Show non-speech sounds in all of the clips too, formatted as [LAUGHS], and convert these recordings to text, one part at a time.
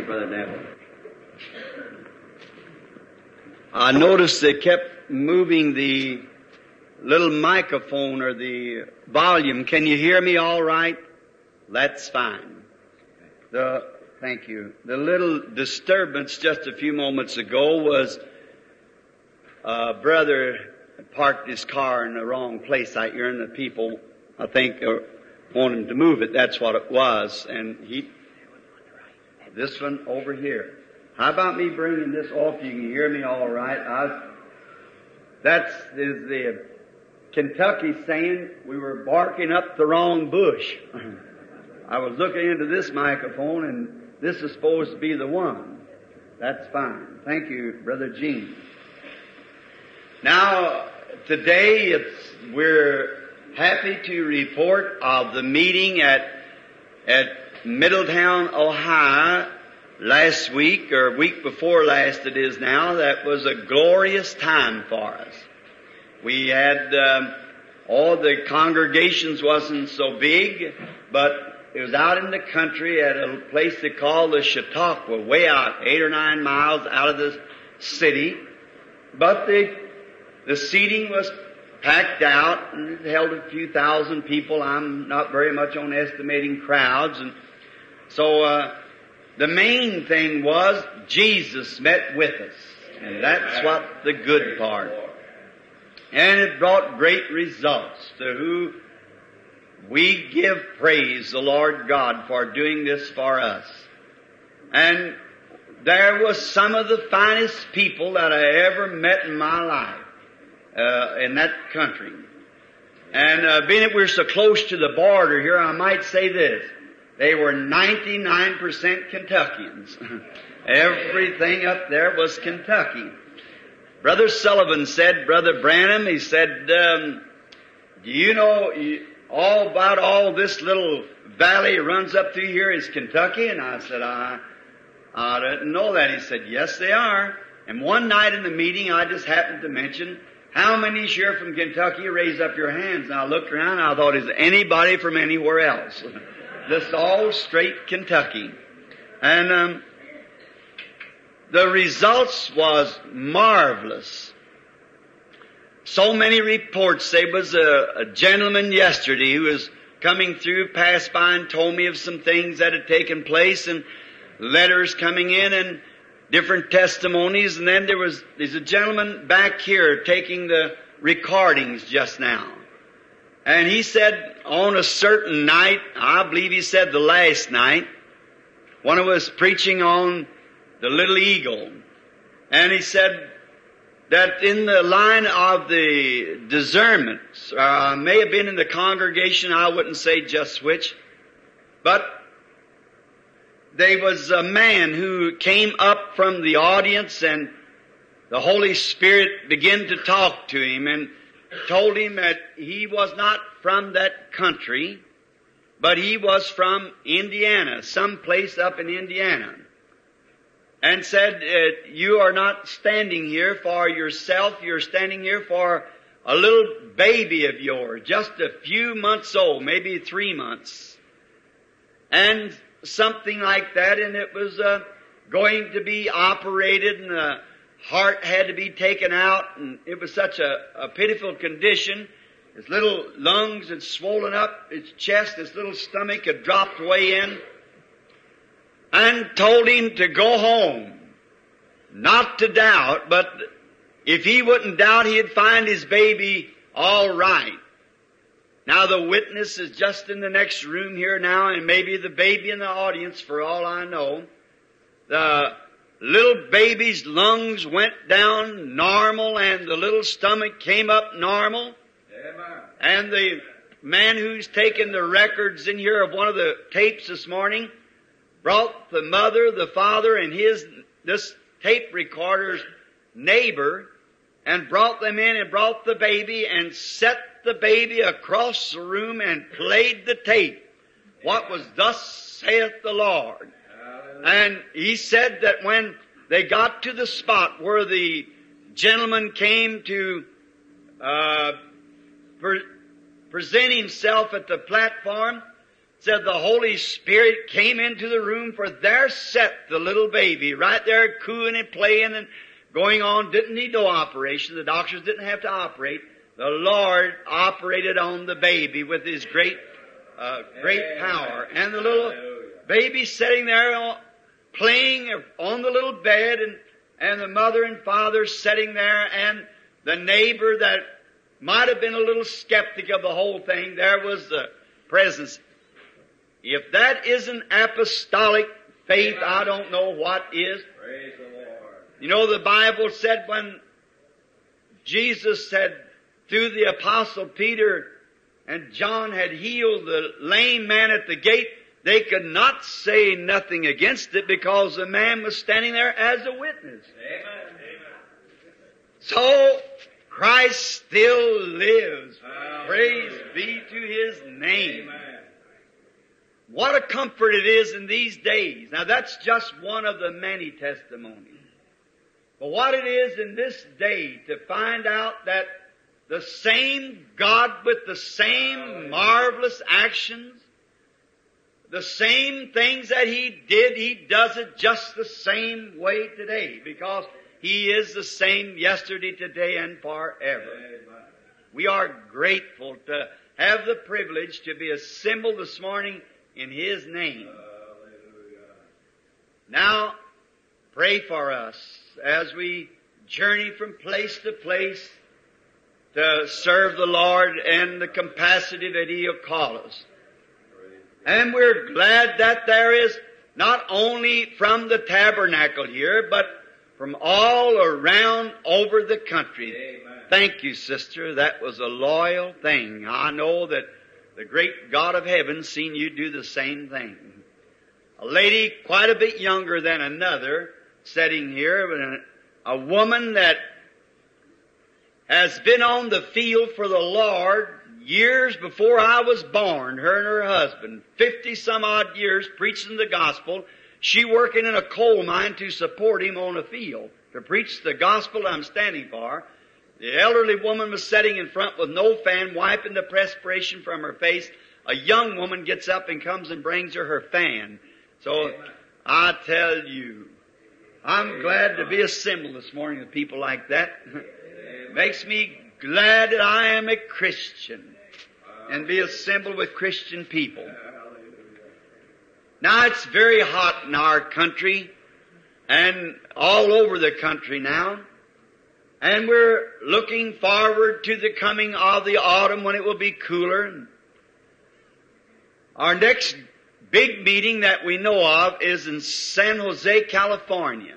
you, Brother Neville. I noticed they kept moving the little microphone or the volume. Can you hear me all right? That's fine. The, thank you. The little disturbance just a few moments ago was a brother parked his car in the wrong place out here and the people, I think, are wanting to move it. That's what it was. And he, this one over here. How about me bringing this off? You can hear me all right. I, that's is the Kentucky saying we were barking up the wrong bush. [LAUGHS] I was looking into this microphone and this is supposed to be the one. That's fine. Thank you, Brother Gene. Now, today it's, we're happy to report of the meeting at, at Middletown, Ohio last week or week before last it is now. That was a glorious time for us. We had, um, all the congregations wasn't so big, but it was out in the country at a place they call the Chautauqua, way out, eight or nine miles out of the city. But the, the seating was packed out and it held a few thousand people. I'm not very much on estimating crowds. And so, uh, the main thing was Jesus met with us. And that's what the good part. And it brought great results to who we give praise the Lord God for doing this for us. And there was some of the finest people that I ever met in my life uh, in that country. And uh, being that we're so close to the border here, I might say this. They were 99% Kentuckians. [LAUGHS] Everything up there was Kentucky. Brother Sullivan said, Brother Branham, he said, um, do you know all about all this little valley runs up through here is Kentucky? And I said, I, I didn't know that. He said, yes, they are. And one night in the meeting, I just happened to mention, how many here from Kentucky raise up your hands? And I looked around and I thought, is anybody from anywhere else? [LAUGHS] this all straight Kentucky. And, um, the results was marvelous. So many reports. There was a, a, gentleman yesterday who was coming through, passed by and told me of some things that had taken place and letters coming in and different testimonies. And then there was, there's a gentleman back here taking the recordings just now. And he said on a certain night, I believe he said the last night, one of us preaching on the little eagle. And he said that in the line of the discernments, uh, may have been in the congregation, I wouldn't say just which, but there was a man who came up from the audience and the Holy Spirit began to talk to him and told him that he was not from that country, but he was from Indiana, some place up in Indiana and said, uh, you are not standing here for yourself, you're standing here for a little baby of yours, just a few months old, maybe three months. And something like that, and it was uh, going to be operated, and the heart had to be taken out, and it was such a, a pitiful condition. His little lungs had swollen up, his chest, his little stomach had dropped way in and told him to go home. Not to doubt, but if he wouldn't doubt, he'd find his baby all right. Now the witness is just in the next room here now, and maybe the baby in the audience for all I know. The little baby's lungs went down normal and the little stomach came up normal. Amen. And the man who's taken the records in here of one of the tapes this morning brought the mother, the father, and his, this tape recorder's neighbor, and brought them in and brought the baby and set the baby across the room and played the tape. What was thus saith the Lord. And he said that when they got to the spot where the gentleman came to uh, pre- present himself at the platform, said the Holy Spirit came into the room for there sat the little baby right there cooing and playing and going on. Didn't need no operation. The doctors didn't have to operate. The Lord operated on the baby with His great, uh, great power. And the little baby sitting there playing on the little bed and, and the mother and father sitting there and the neighbor that might have been a little skeptic of the whole thing, there was the presence. If that isn't apostolic faith, I don't know what is. Praise the Lord. You know, the Bible said when Jesus said through the apostle Peter and John had healed the lame man at the gate, they could not say nothing against it because the man was standing there as a witness. Amen. So, Christ still lives. Hallelujah. Praise be to His name. Amen. What a comfort it is in these days. Now that's just one of the many testimonies. But what it is in this day to find out that the same God with the same marvelous actions, the same things that He did, He does it just the same way today because He is the same yesterday, today, and forever. We are grateful to have the privilege to be assembled this morning in His name. Now, pray for us as we journey from place to place to serve the Lord in the capacity that He'll call us. And we're glad that there is not only from the tabernacle here, but from all around over the country. Amen. Thank you, sister. That was a loyal thing. I know that the great God of heaven seen you do the same thing. A lady quite a bit younger than another sitting here, but a, a woman that has been on the field for the Lord years before I was born, her and her husband, 50 some odd years preaching the gospel, she working in a coal mine to support him on a field, to preach the gospel I'm standing for. The elderly woman was sitting in front with no fan, wiping the perspiration from her face. A young woman gets up and comes and brings her her fan. So I tell you, I'm glad to be assembled this morning with people like that. [LAUGHS] Makes me glad that I am a Christian and be assembled with Christian people. Now it's very hot in our country and all over the country now. And we're looking forward to the coming of the autumn when it will be cooler. Our next big meeting that we know of is in San Jose, California.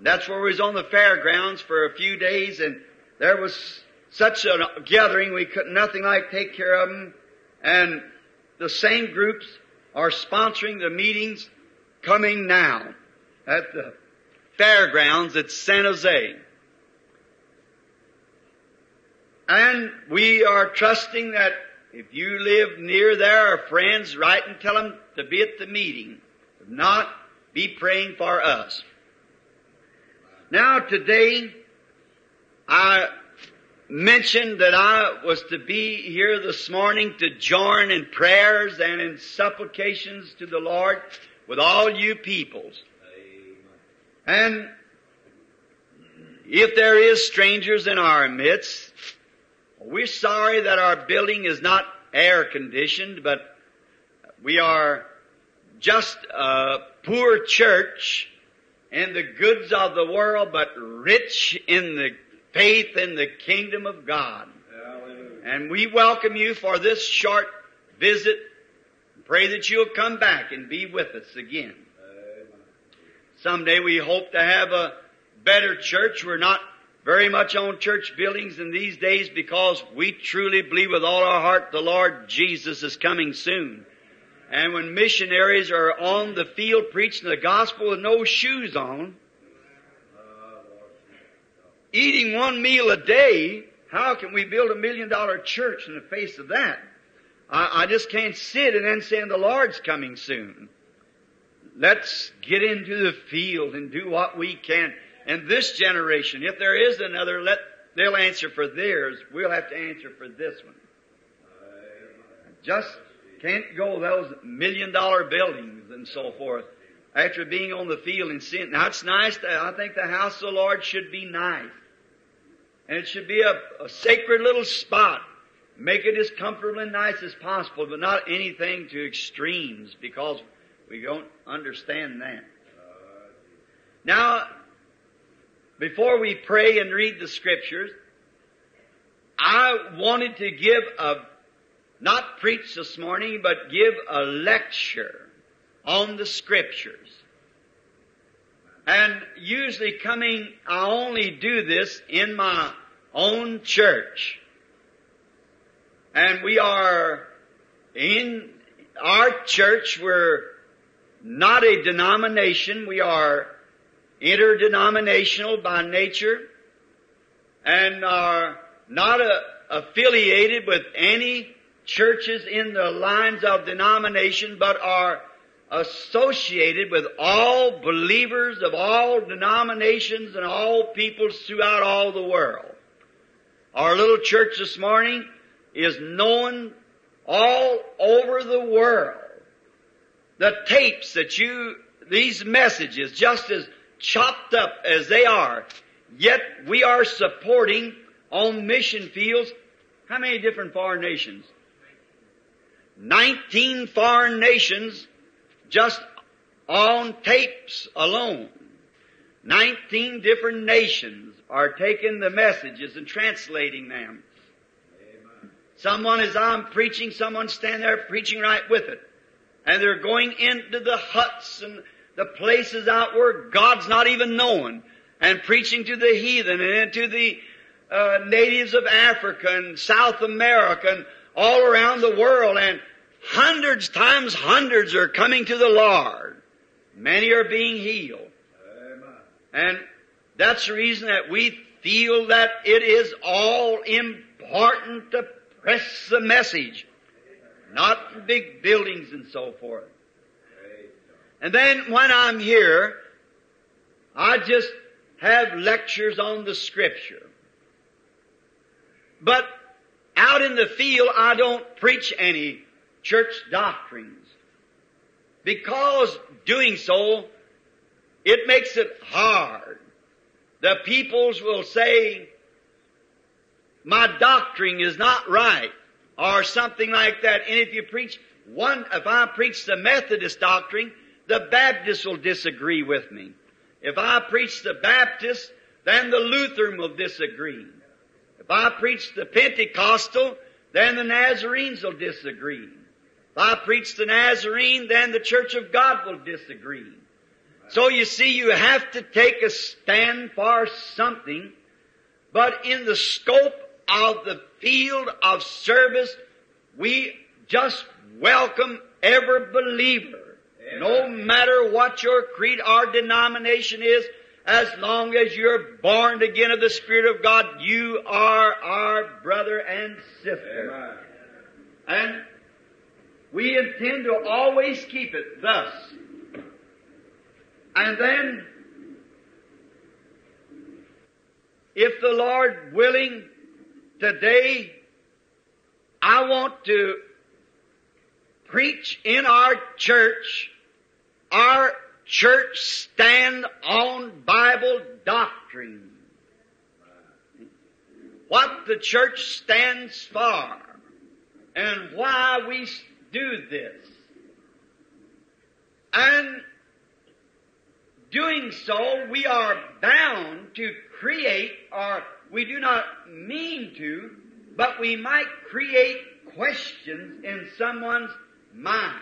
That's where we was on the fairgrounds for a few days and there was such a gathering we could nothing like take care of them. And the same groups are sponsoring the meetings coming now at the fairgrounds at San Jose. And we are trusting that if you live near there or friends, write and tell them to be at the meeting. If not, be praying for us. Now today, I mentioned that I was to be here this morning to join in prayers and in supplications to the Lord with all you peoples. And if there is strangers in our midst, we're sorry that our building is not air conditioned, but we are just a poor church in the goods of the world, but rich in the faith in the kingdom of God. Hallelujah. And we welcome you for this short visit. Pray that you'll come back and be with us again. Amen. Someday we hope to have a better church. We're not very much on church buildings in these days because we truly believe with all our heart the Lord Jesus is coming soon. And when missionaries are on the field preaching the gospel with no shoes on. Eating one meal a day, how can we build a million dollar church in the face of that? I, I just can't sit and then saying the Lord's coming soon. Let's get into the field and do what we can. And this generation, if there is another, let, they'll answer for theirs. We'll have to answer for this one. Just can't go those million dollar buildings and so forth after being on the field and seeing. Now it's nice that I think the house of the Lord should be nice. And it should be a, a sacred little spot. Make it as comfortable and nice as possible, but not anything to extremes because we don't understand that. Now, before we pray and read the scriptures, I wanted to give a, not preach this morning, but give a lecture on the scriptures. And usually coming, I only do this in my own church. And we are in our church, we're not a denomination, we are interdenominational by nature and are not a, affiliated with any churches in the lines of denomination, but are associated with all believers of all denominations and all peoples throughout all the world. Our little church this morning is known all over the world. The tapes that you, these messages, just as chopped up as they are, yet we are supporting on mission fields, how many different foreign nations? 19 foreign nations just on tapes alone. 19 different nations are taking the messages and translating them. Someone, as I'm preaching, someone stand there preaching right with it. And they're going into the huts and the places out where God's not even known and preaching to the heathen and to the uh, natives of Africa and South America and all around the world and hundreds times hundreds are coming to the Lord. Many are being healed. And that's the reason that we feel that it is all important to press the message, not big buildings and so forth. And then when I'm here, I just have lectures on the scripture. But out in the field, I don't preach any church doctrines. Because doing so, it makes it hard. The peoples will say, my doctrine is not right, or something like that. And if you preach one, if I preach the Methodist doctrine, the Baptists will disagree with me. If I preach the Baptist, then the Lutheran will disagree. If I preach the Pentecostal, then the Nazarenes will disagree. If I preach the Nazarene, then the Church of God will disagree. So you see, you have to take a stand for something, but in the scope of the field of service, we just welcome every believer, no matter what your creed or denomination is, as long as you're born again of the Spirit of God, you are our brother and sister. And we intend to always keep it thus. And then, if the Lord willing, today, I want to preach in our church, our church stand on Bible doctrine. What the church stands for and why we do this. And doing so, we are bound to create, or we do not mean to, but we might create questions in someone's mind.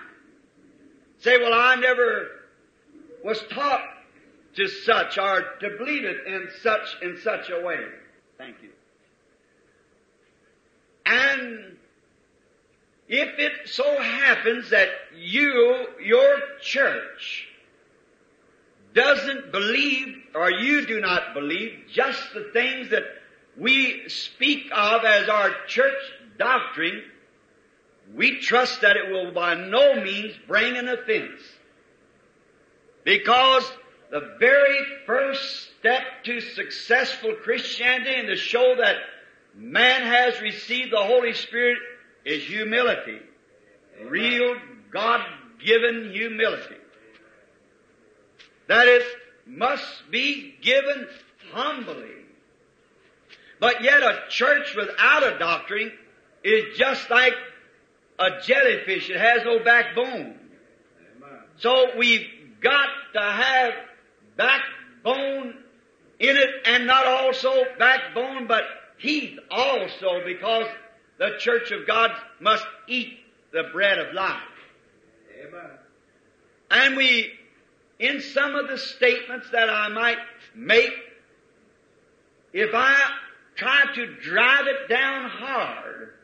Say, well, I never was taught to such, or to believe it in such, in such a way. Thank you. And if it so happens that you, your church, doesn't believe, or you do not believe, just the things that we speak of as our church doctrine, we trust that it will by no means bring an offense. Because the very first step to successful Christianity and to show that man has received the Holy Spirit is humility. real God-given humility. That it must be given humbly. But yet a church without a doctrine is just like a jellyfish. It has no backbone. Amen. So we've got to have backbone in it and not also backbone but teeth also because the church of God must eat the bread of life. Amen. And we, in some of the statements that I might make, if I try to drive it down hard,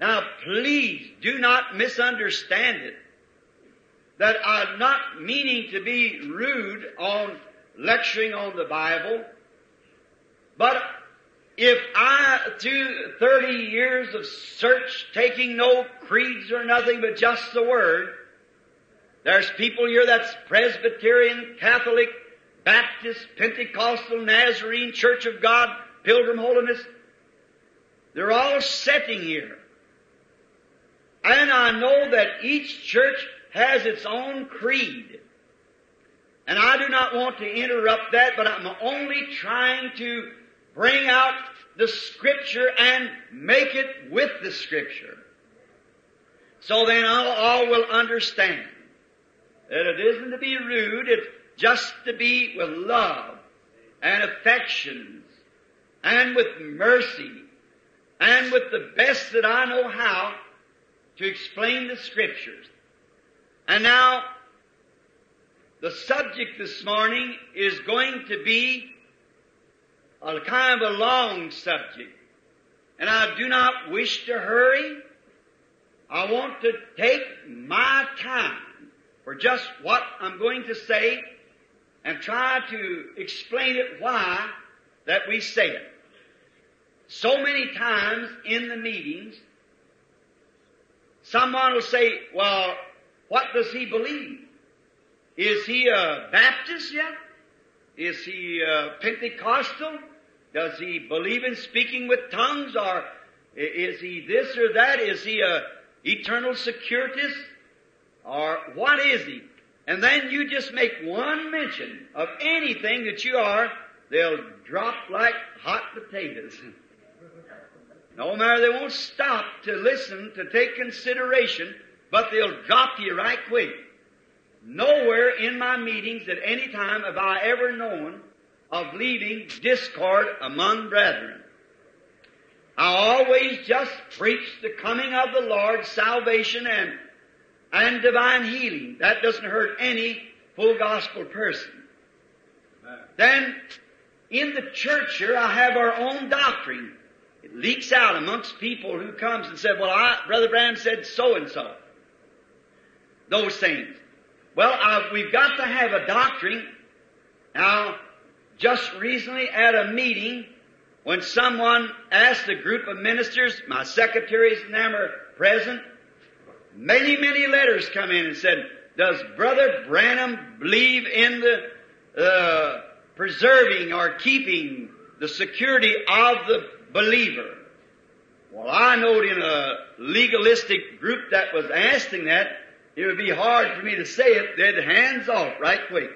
now please do not misunderstand it. That I'm not meaning to be rude on lecturing on the Bible, but if I, through 30 years of search, taking no creeds or nothing but just the Word, there's people here that's Presbyterian, Catholic, Baptist, Pentecostal, Nazarene, Church of God, Pilgrim Holiness. They're all sitting here. And I know that each church has its own creed. And I do not want to interrupt that, but I'm only trying to bring out the Scripture and make it with the Scripture. So then all, all will understand that it isn't to be rude, it's just to be with love and affections and with mercy and with the best that I know how to explain the Scriptures. And now, the subject this morning is going to be a kind of a long subject. And I do not wish to hurry. I want to take my time for just what I'm going to say and try to explain it why that we say it. So many times in the meetings, someone will say, well, what does he believe? Is he a Baptist yet? Is he a Pentecostal? Does he believe in speaking with tongues or is he this or that? Is he a eternal securitist? Or what is he? And then you just make one mention of anything that you are, they'll drop like hot potatoes. No matter, they won't stop to listen, to take consideration, but they'll drop you right quick. Nowhere in my meetings at any time have I ever known of leaving discord among brethren. I always just preach the coming of the Lord, salvation and, and divine healing. That doesn't hurt any full gospel person. Amen. Then, in the church here, I have our own doctrine. It leaks out amongst people who comes and said, well, I, Brother Branham said so and so. Those things. Well, I, we've got to have a doctrine. Now, just recently at a meeting, when someone asked a group of ministers, my secretaries and them are present, many, many letters come in and said, does Brother Branham believe in the uh, preserving or keeping the security of the believer? Well, I know in a legalistic group that was asking that, it would be hard for me to say it. They'd hands off right quick.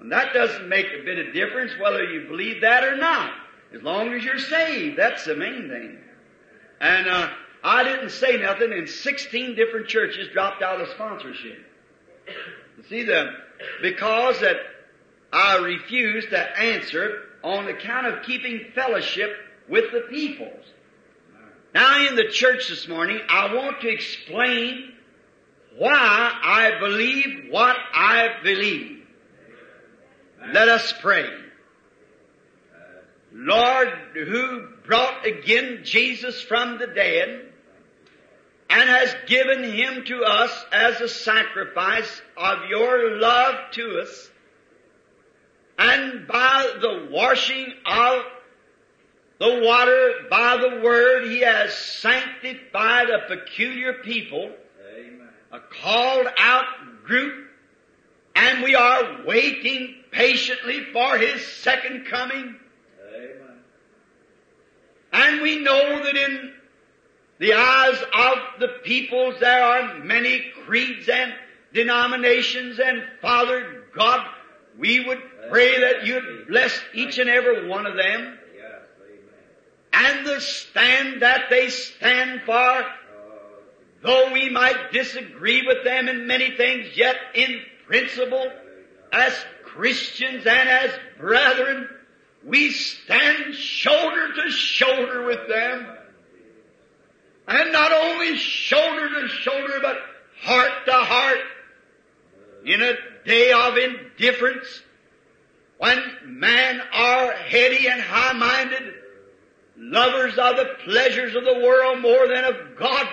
And that doesn't make a bit of difference whether you believe that or not. As long as you're saved, that's the main thing. And uh, I didn't say nothing, and 16 different churches dropped out of sponsorship. See them? because that I refused to answer on account of keeping fellowship with the peoples. Now in the church this morning, I want to explain why I believe what I believe. Let us pray. Lord, who brought again Jesus from the dead and has given him to us as a sacrifice of your love to us, and by the washing of the water, by the word, he has sanctified a peculiar people, Amen. a called out group, and we are waiting patiently for his second coming. Amen. And we know that in the eyes of the peoples. There are many creeds and denominations and Father God, we would pray that you'd bless each and every one of them and the stand that they stand for, though we might disagree with them in many things, yet in principle, as Christians and as brethren, we stand shoulder to shoulder with them. And not only shoulder to shoulder, but heart to heart. In a day of indifference, when men are heady and high-minded, lovers of the pleasures of the world more than of God,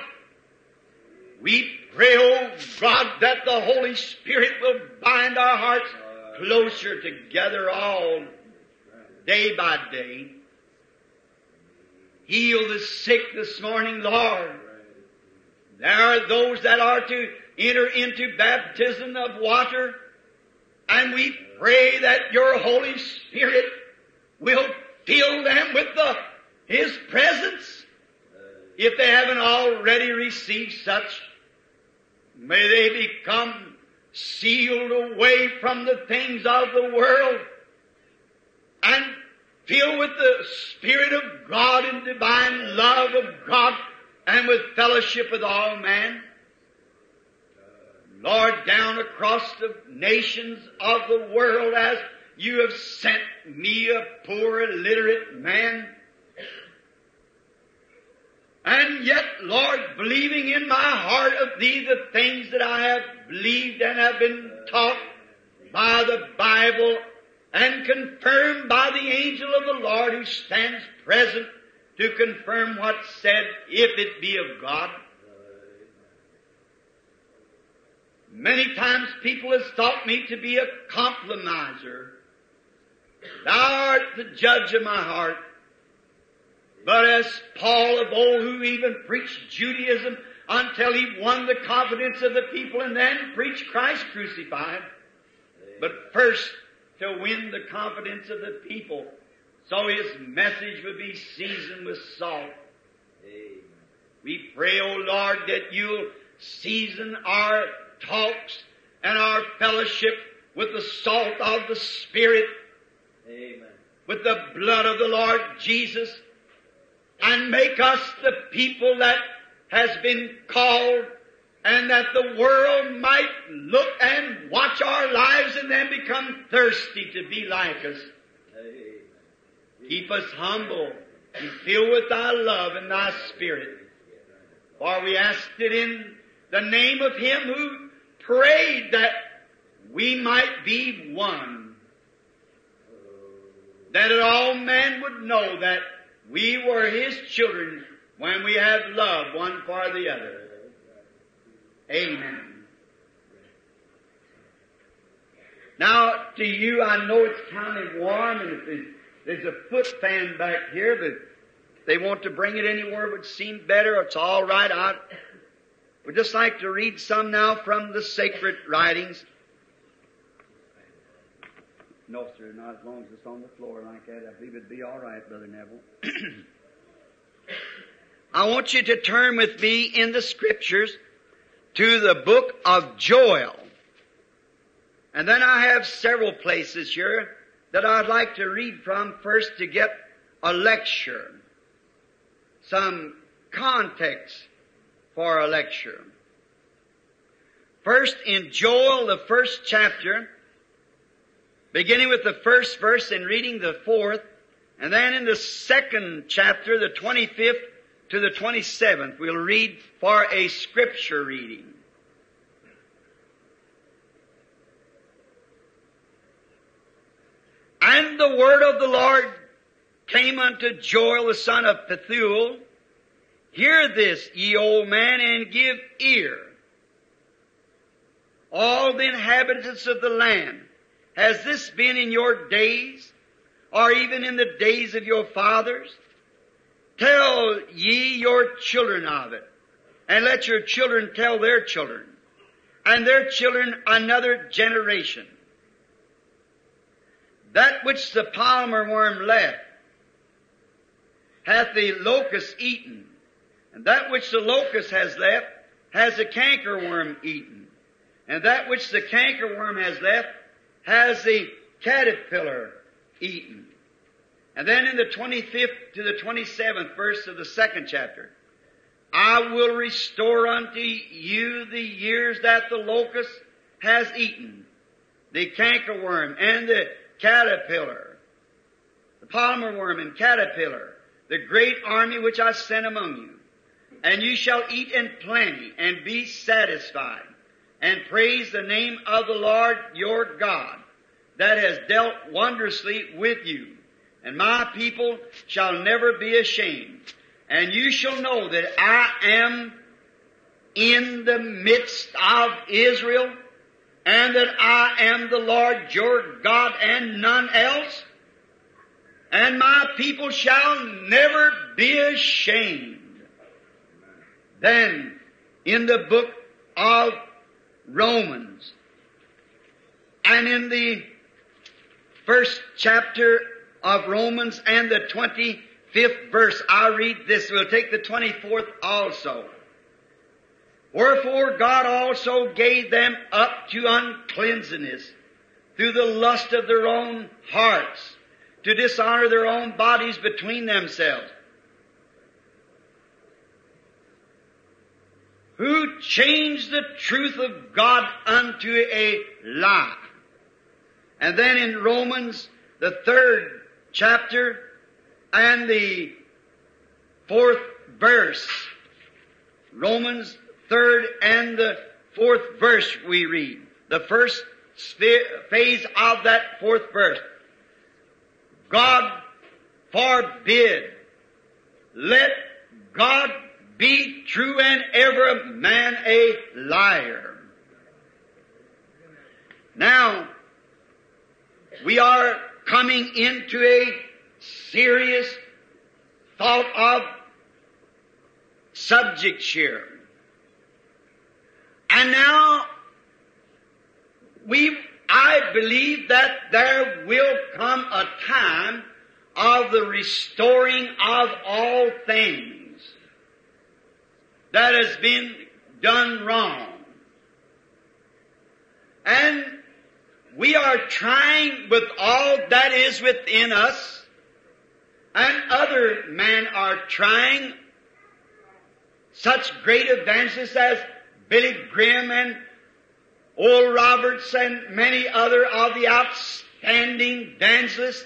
we pray, oh God, that the Holy Spirit will bind our hearts closer together all day by day. Heal the sick this morning, Lord. There are those that are to enter into baptism of water, and we pray that your Holy Spirit will fill them with the, His presence. If they haven't already received such, may they become sealed away from the things of the world and filled with the Spirit of God and divine love of God and with fellowship with all men. Uh, Lord, down across the nations of the world as you have sent me a poor illiterate man. And yet, Lord, believing in my heart of Thee the things that I have believed and have been taught by the Bible and confirmed by the angel of the Lord who stands present to confirm what's said, if it be of God. Many times people have thought me to be a compromiser. Thou art the judge of my heart. But as Paul of old, who even preached Judaism until he won the confidence of the people and then preached Christ crucified, but first to win the confidence of the people, so his message would be seasoned with salt. Amen. We pray, O Lord, that you'll season our talks and our fellowship with the salt of the Spirit, Amen. with the blood of the Lord Jesus, and make us the people that has been called and that the world might look and watch our lives and then become thirsty to be like us. Keep us humble and filled with thy love and thy spirit. For we asked it in the name of him who prayed that we might be one. That all men would know that we were his children when we have love one for the other. Amen. Now, to you, I know it's kind of warm, and if there's, there's a foot fan back here, but they want to bring it anywhere would seem better. It's all right. I would just like to read some now from the sacred writings. No, sir, not as long as it's on the floor like that. I believe it'd be all right, Brother Neville. [CLEARS THROAT] I want you to turn with me in the scriptures to the book of Joel. And then I have several places here that I'd like to read from first to get a lecture, some context for a lecture. First in Joel, the first chapter, beginning with the first verse and reading the fourth, and then in the second chapter, the 25th to the 27th, we'll read for a scripture reading. And the word of the Lord came unto Joel the son of Pethuel, Hear this, ye old man, and give ear. All the inhabitants of the land, has this been in your days, or even in the days of your fathers? Tell ye your children of it, and let your children tell their children, and their children another generation. That which the palmerworm left hath the locust eaten, And that which the locust has left has the cankerworm eaten. And that which the cankerworm has left has the caterpillar eaten. And then in the 25th to the 27th verse of the second chapter, I will restore unto you the years that the locust has eaten, the cankerworm and the caterpillar, the palmerworm and caterpillar, the great army which I sent among you. And you shall eat in plenty and be satisfied and praise the name of the Lord your God that has dealt wondrously with you. And my people shall never be ashamed. And you shall know that I am in the midst of Israel and that I am the Lord your God and none else. And my people shall never be ashamed. Then, in the book of Romans, and in the first chapter of Romans and the 25th verse, I read this. We'll take the 24th also. Wherefore God also gave them up to uncleanness through the lust of their own hearts to dishonor their own bodies between themselves. Who changed the truth of God unto a lie. And then in Romans, the third chapter and the fourth verse, Romans third and the fourth verse we read. The first phase of that fourth verse. God forbid. Let God be true and every man a liar. Now, we are coming into a serious thought of subject here. And now, we, I believe that there will come a time of the restoring of all things that has been done wrong. And we are trying with all that is within us, and other men are trying such great evangelists as Billy Graham and Oral Roberts and many other of the outstanding evangelists,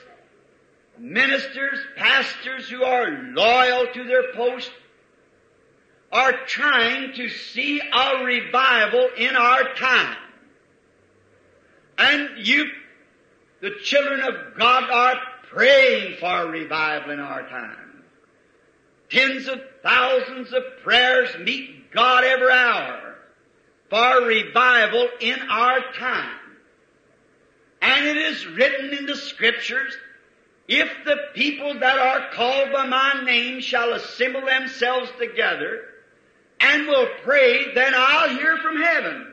ministers, pastors who are loyal to their post, are trying to see a revival in our time. And you, the children of God, are praying for revival in our time. Tens of thousands of prayers meet God every hour for revival in our time. And it is written in the scriptures, if the people that are called by my name shall assemble themselves together and will pray, then I'll hear from heaven.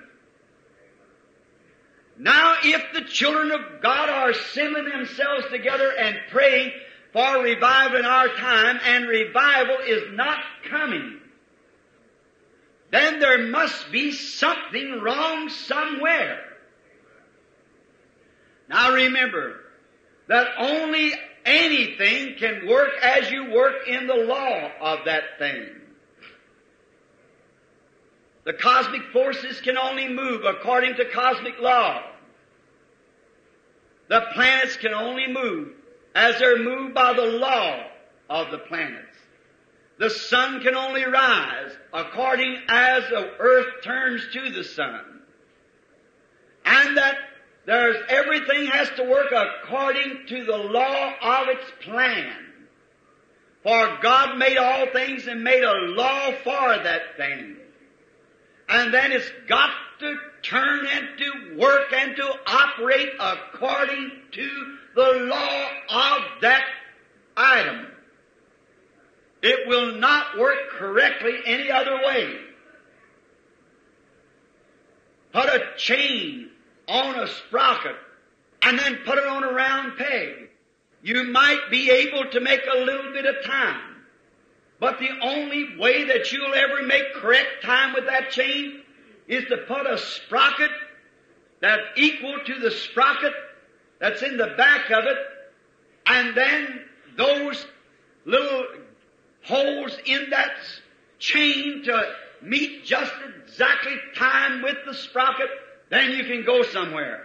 Now, if the children of God are assembling themselves together and praying for revival in our time, and revival is not coming, then there must be something wrong somewhere. Now remember that only anything can work as you work in the law of that thing. The cosmic forces can only move according to cosmic law. The planets can only move as they're moved by the law of the planets. The sun can only rise according as the earth turns to the sun. And that there's everything has to work according to the law of its plan. For God made all things and made a law for that thing. And then it's got to turn and to work and to operate according to the law of that item. It will not work correctly any other way. Put a chain on a sprocket and then put it on a round peg. You might be able to make a little bit of time. But the only way that you'll ever make correct time with that chain is to put a sprocket that's equal to the sprocket that's in the back of it, and then those little holes in that chain to meet just exactly time with the sprocket, then you can go somewhere.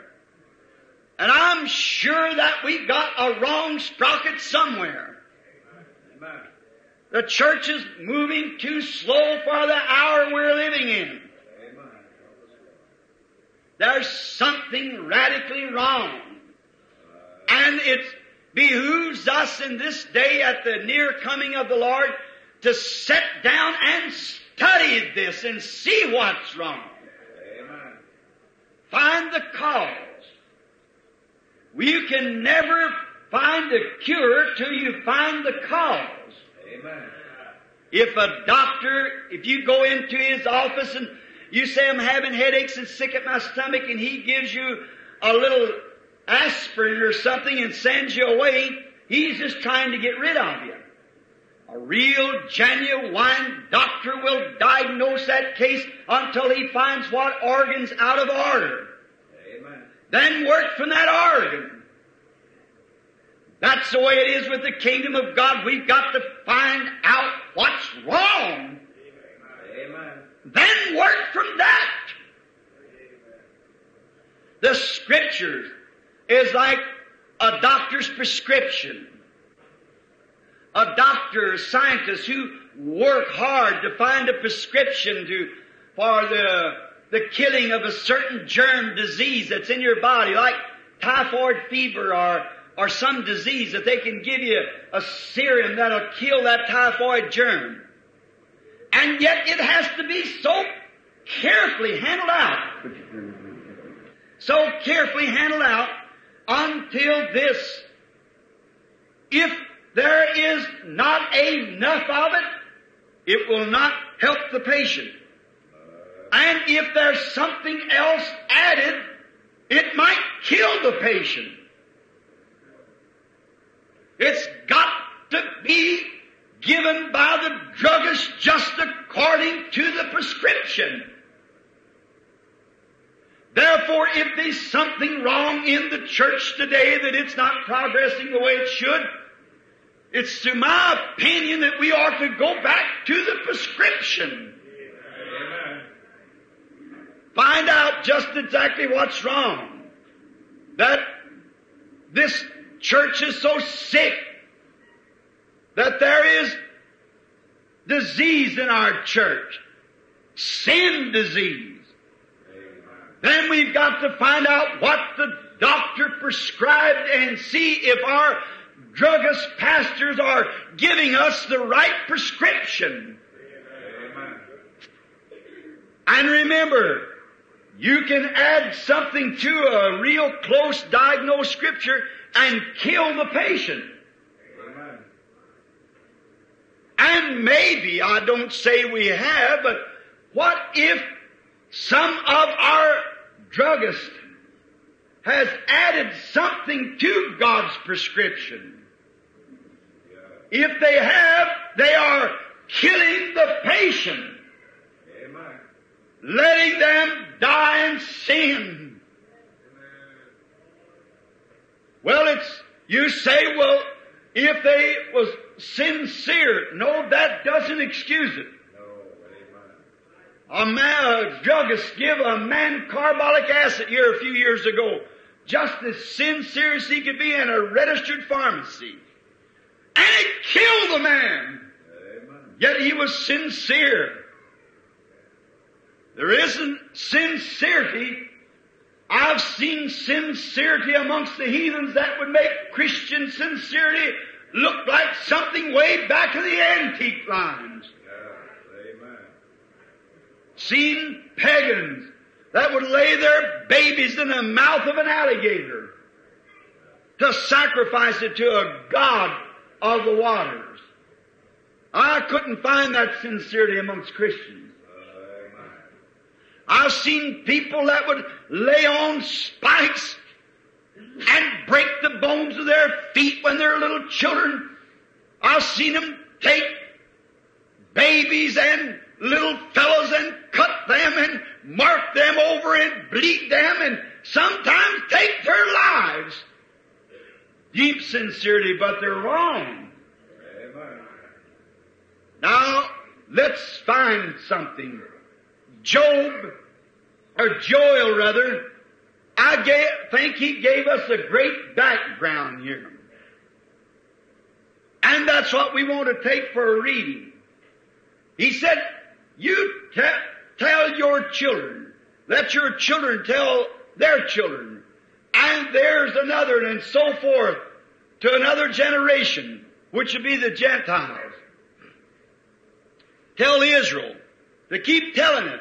And I'm sure that we've got a wrong sprocket somewhere. Amen. The church is moving too slow for the hour we're living in. There's something radically wrong. And it behooves us in this day at the near coming of the Lord to sit down and study this and see what's wrong. Amen. Find the cause. You can never find the cure till you find the cause. Amen. If a doctor, if you go into his office and you say, I'm having headaches and sick at my stomach, and he gives you a little aspirin or something and sends you away, he's just trying to get rid of you. A real, genuine doctor will diagnose that case until he finds what organ's out of order. Amen. Then work from that organ. That's the way it is with the kingdom of God. We've got to find out what's wrong. Amen. Then work from that. The scriptures is like a doctor's prescription. A doctor, a scientist who work hard to find a prescription to, for the, the killing of a certain germ disease that's in your body, like typhoid fever or, or some disease that they can give you a serum that'll kill that typhoid germ. And yet it has to be so carefully handled out. So carefully handled out until this. If there is not enough of it, it will not help the patient. And if there's something else added, it might kill the patient. It's got to be given by the druggist just according to the prescription. Therefore, if there's something wrong in the church today that it's not progressing the way it should, it's to my opinion that we ought to go back to the prescription. Amen. Find out just exactly what's wrong. That this church is so sick that there is disease in our church. Sin disease. Then we've got to find out what the doctor prescribed and see if our druggist pastors are giving us the right prescription. And remember, you can add something to a real close diagnosed scripture and kill the patient. Amen. And maybe, I don't say we have, but what if some of our druggist has added something to God's prescription? If they have, they are killing the patient, Amen. letting them die in sin. Well, it's, you say, well, if they was sincere, no, that doesn't excuse it. A man, a druggist give a man carbolic acid here a few years ago, just as sincere as he could be in a registered pharmacy. And it killed the man. Amen. Yet he was sincere. There isn't sincerity. I've seen sincerity amongst the heathens that would make Christian sincerity look like something way back in the antique lines. Amen. Seen pagans that would lay their babies in the mouth of an alligator to sacrifice it to a god of the waters. I couldn't find that sincerity amongst Christians. I've seen people that would lay on spikes and break the bones of their feet when they're little children. I've seen them take babies and little fellows and cut them and mark them over and bleed them and sometimes take their lives. Deep sincerity, but they're wrong. Now, let's find something. Job, or Joel rather, I gave, think he gave us a great background here. And that's what we want to take for a reading. He said, you te- tell your children, let your children tell their children, and there's another, and so forth, to another generation, which would be the Gentiles. Tell Israel to keep telling it.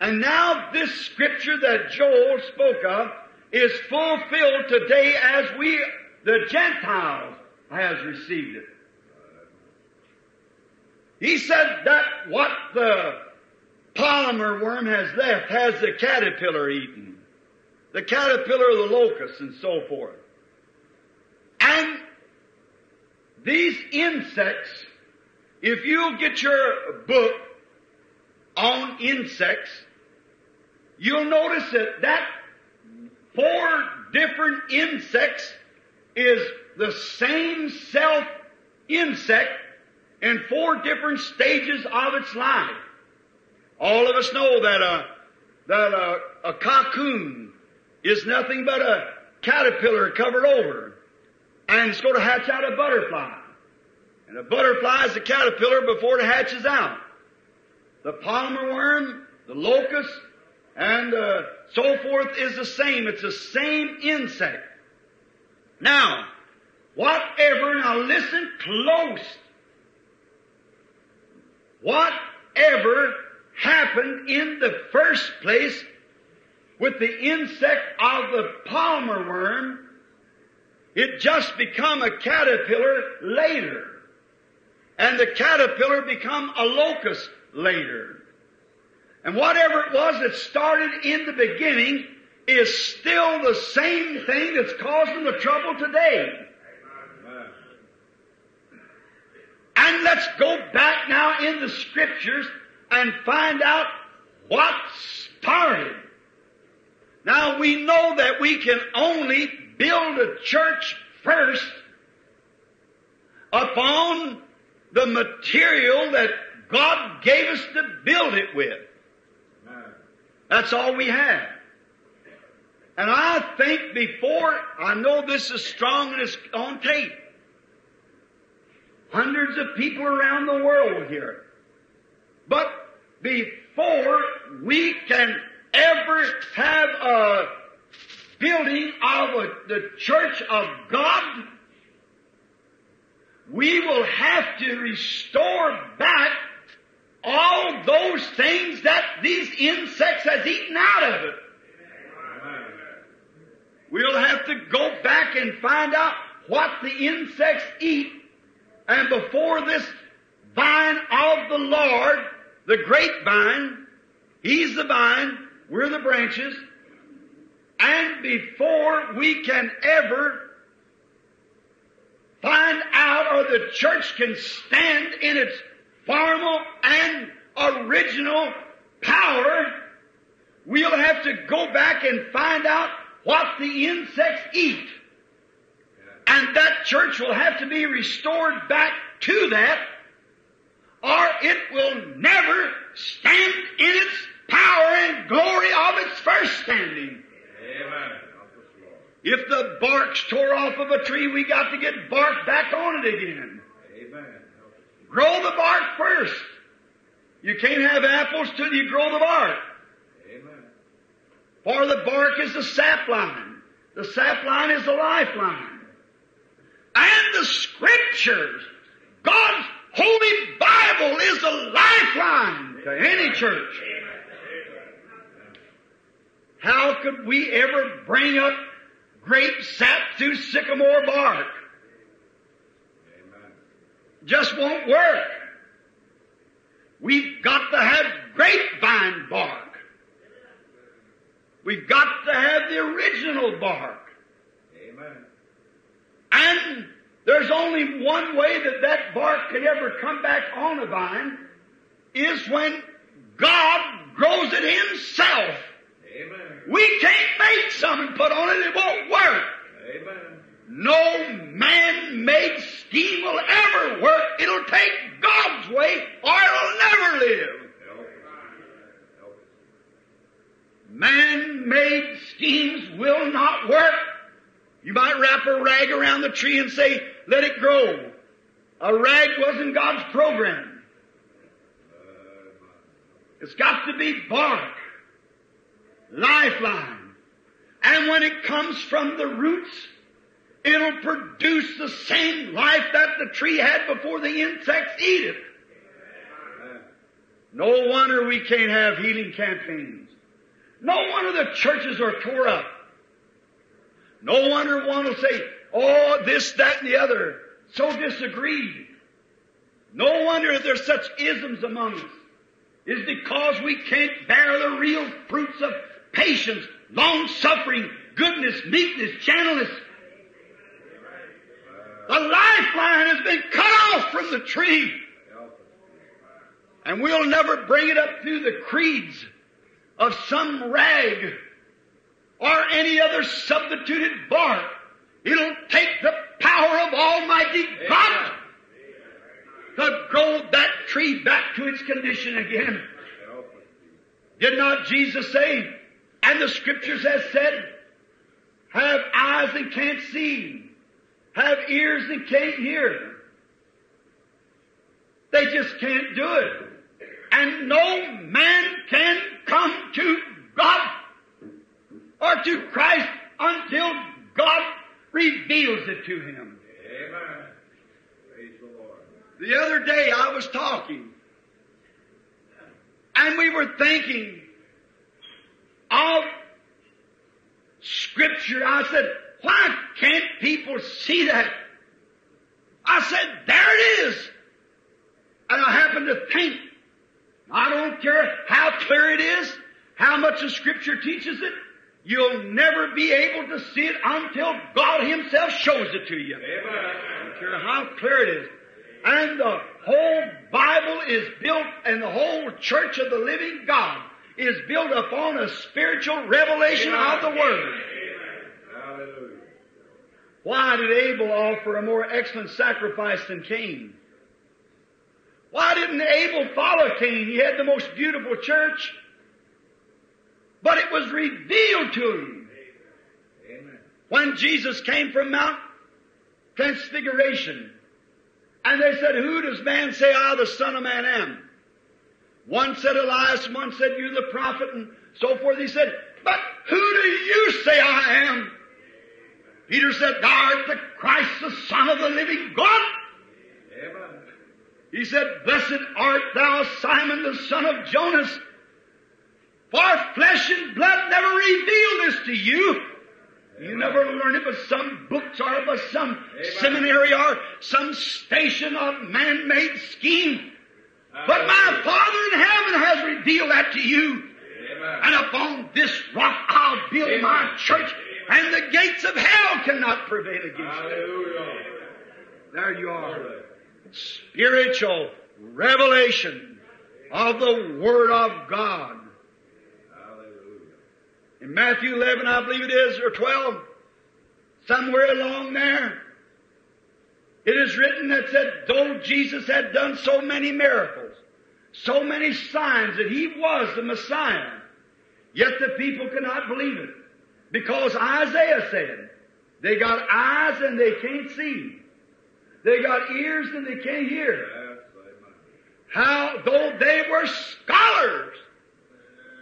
And now this scripture that Joel spoke of is fulfilled today as we, the Gentiles, has received it. He said that what the palmerworm has left has the caterpillar eaten. The caterpillar of the locust and so forth. And these insects, if you'll get your book on insects, you'll notice that that four different insects is the same self insect in four different stages of its life. All of us know that a, that a, a cocoon is nothing but a caterpillar covered over. And it's going to hatch out a butterfly. And a butterfly is a caterpillar before it hatches out. The palmerworm, the locust, and uh, so forth is the same. It's the same insect. Now, whatever, now listen close. Whatever happened in the first place with the insect of the palmerworm, it just become a caterpillar later. And the caterpillar become a locust later. And whatever it was that started in the beginning is still the same thing that's causing the trouble today. And let's go back now in the scriptures and find out what started. Now we know that we can only build a church first upon the material that God gave us to build it with. That's all we have. And I think before, I know this is strong and it's on tape. Hundreds of people around the world will hear it. But before we can ever have a building of a, the church of God, we will have to restore back all those things that these insects has eaten out of it. We'll have to go back and find out what the insects eat. And before this vine of the Lord, the grapevine, He's the vine, we're the branches, and before we can ever find out or the church can stand in its formal and original power, we'll have to go back and find out what the insects eat. And that church will have to be restored back to that, or it will never stand in its power and glory of its first standing. Amen. Help us, Lord. If the bark's tore off of a tree, we got to get bark back on it again. Amen. Grow the bark first. You can't have apples till you grow the bark. Amen. For the bark is the sapline. The sapline is the lifeline. And the scriptures, God's Holy Bible is the lifeline to any church. How could we ever bring up grape sap through sycamore bark? Just won't work. We've got to have grapevine bark. We've got to have the original bark. Amen. And there's only one way that that bark can ever come back on a vine, is when God grows it Himself. Amen. We can't make something and put on it, it won't work. Amen. No man-made scheme will ever work. It'll take God's way or it'll never live. Man-made schemes will not work. You might wrap a rag around the tree and say, let it grow. A rag wasn't God's program. It's got to be bark. Lifeline. And when it comes from the roots, it'll produce the same life that the tree had before the insects eat it. No wonder we can't have healing campaigns. No wonder the churches are tore up. No wonder one will say, oh, this, that, and the other. So disagreed. No wonder there's such isms among us. Is because we can't bear the real fruits of patience, long suffering, goodness, meekness, gentleness. The lifeline has been cut off from the tree. And we'll never bring it up through the creeds of some rag or any other substituted bark. It'll take the power of Almighty God to grow that tree back to its condition again. Did not Jesus say, and the scriptures has said, have eyes and can't see, have ears and can't hear. They just can't do it. And no man can come to God or to Christ until God reveals it to him. Amen. Praise the Lord. The other day I was talking and we were thinking of scripture. I said, why can't people see that? I said, there it is. And I happen to think, I don't care how clear it is, how much the scripture teaches it, you'll never be able to see it until God Himself shows it to you. Amen. I don't care how clear it is. And the whole Bible is built, and the whole church of the living God is built upon a spiritual revelation of the Word. Why did Abel offer a more excellent sacrifice than Cain? Why didn't Abel follow Cain? He had the most beautiful church. But it was revealed to him Amen. when Jesus came from Mount Transfiguration. And they said, Who does man say I, the Son of Man, am? One said Elias, one said, You're the prophet, and so forth. He said, But who do you say I am? Peter said, Thou art the Christ, the Son of the living God. Amen. He said, Blessed art thou, Simon, the son of Jonas, for flesh and blood never revealed this to you. You never learned it but some books are by some seminary or some station of man-made scheme. But my Father in heaven has revealed that to you. Amen. And upon this rock I'll build my church, and the gates of hell cannot prevail against it. There you are. Spiritual revelation of the Word of God. Hallelujah. In Matthew 11, I believe it is, or 12, somewhere along there, it is written that said, though Jesus had done so many miracles, so many signs that He was the Messiah, yet the people could not believe it. Because Isaiah said, they got eyes and they can't see. They got ears and they can't hear. How, though they were scholars,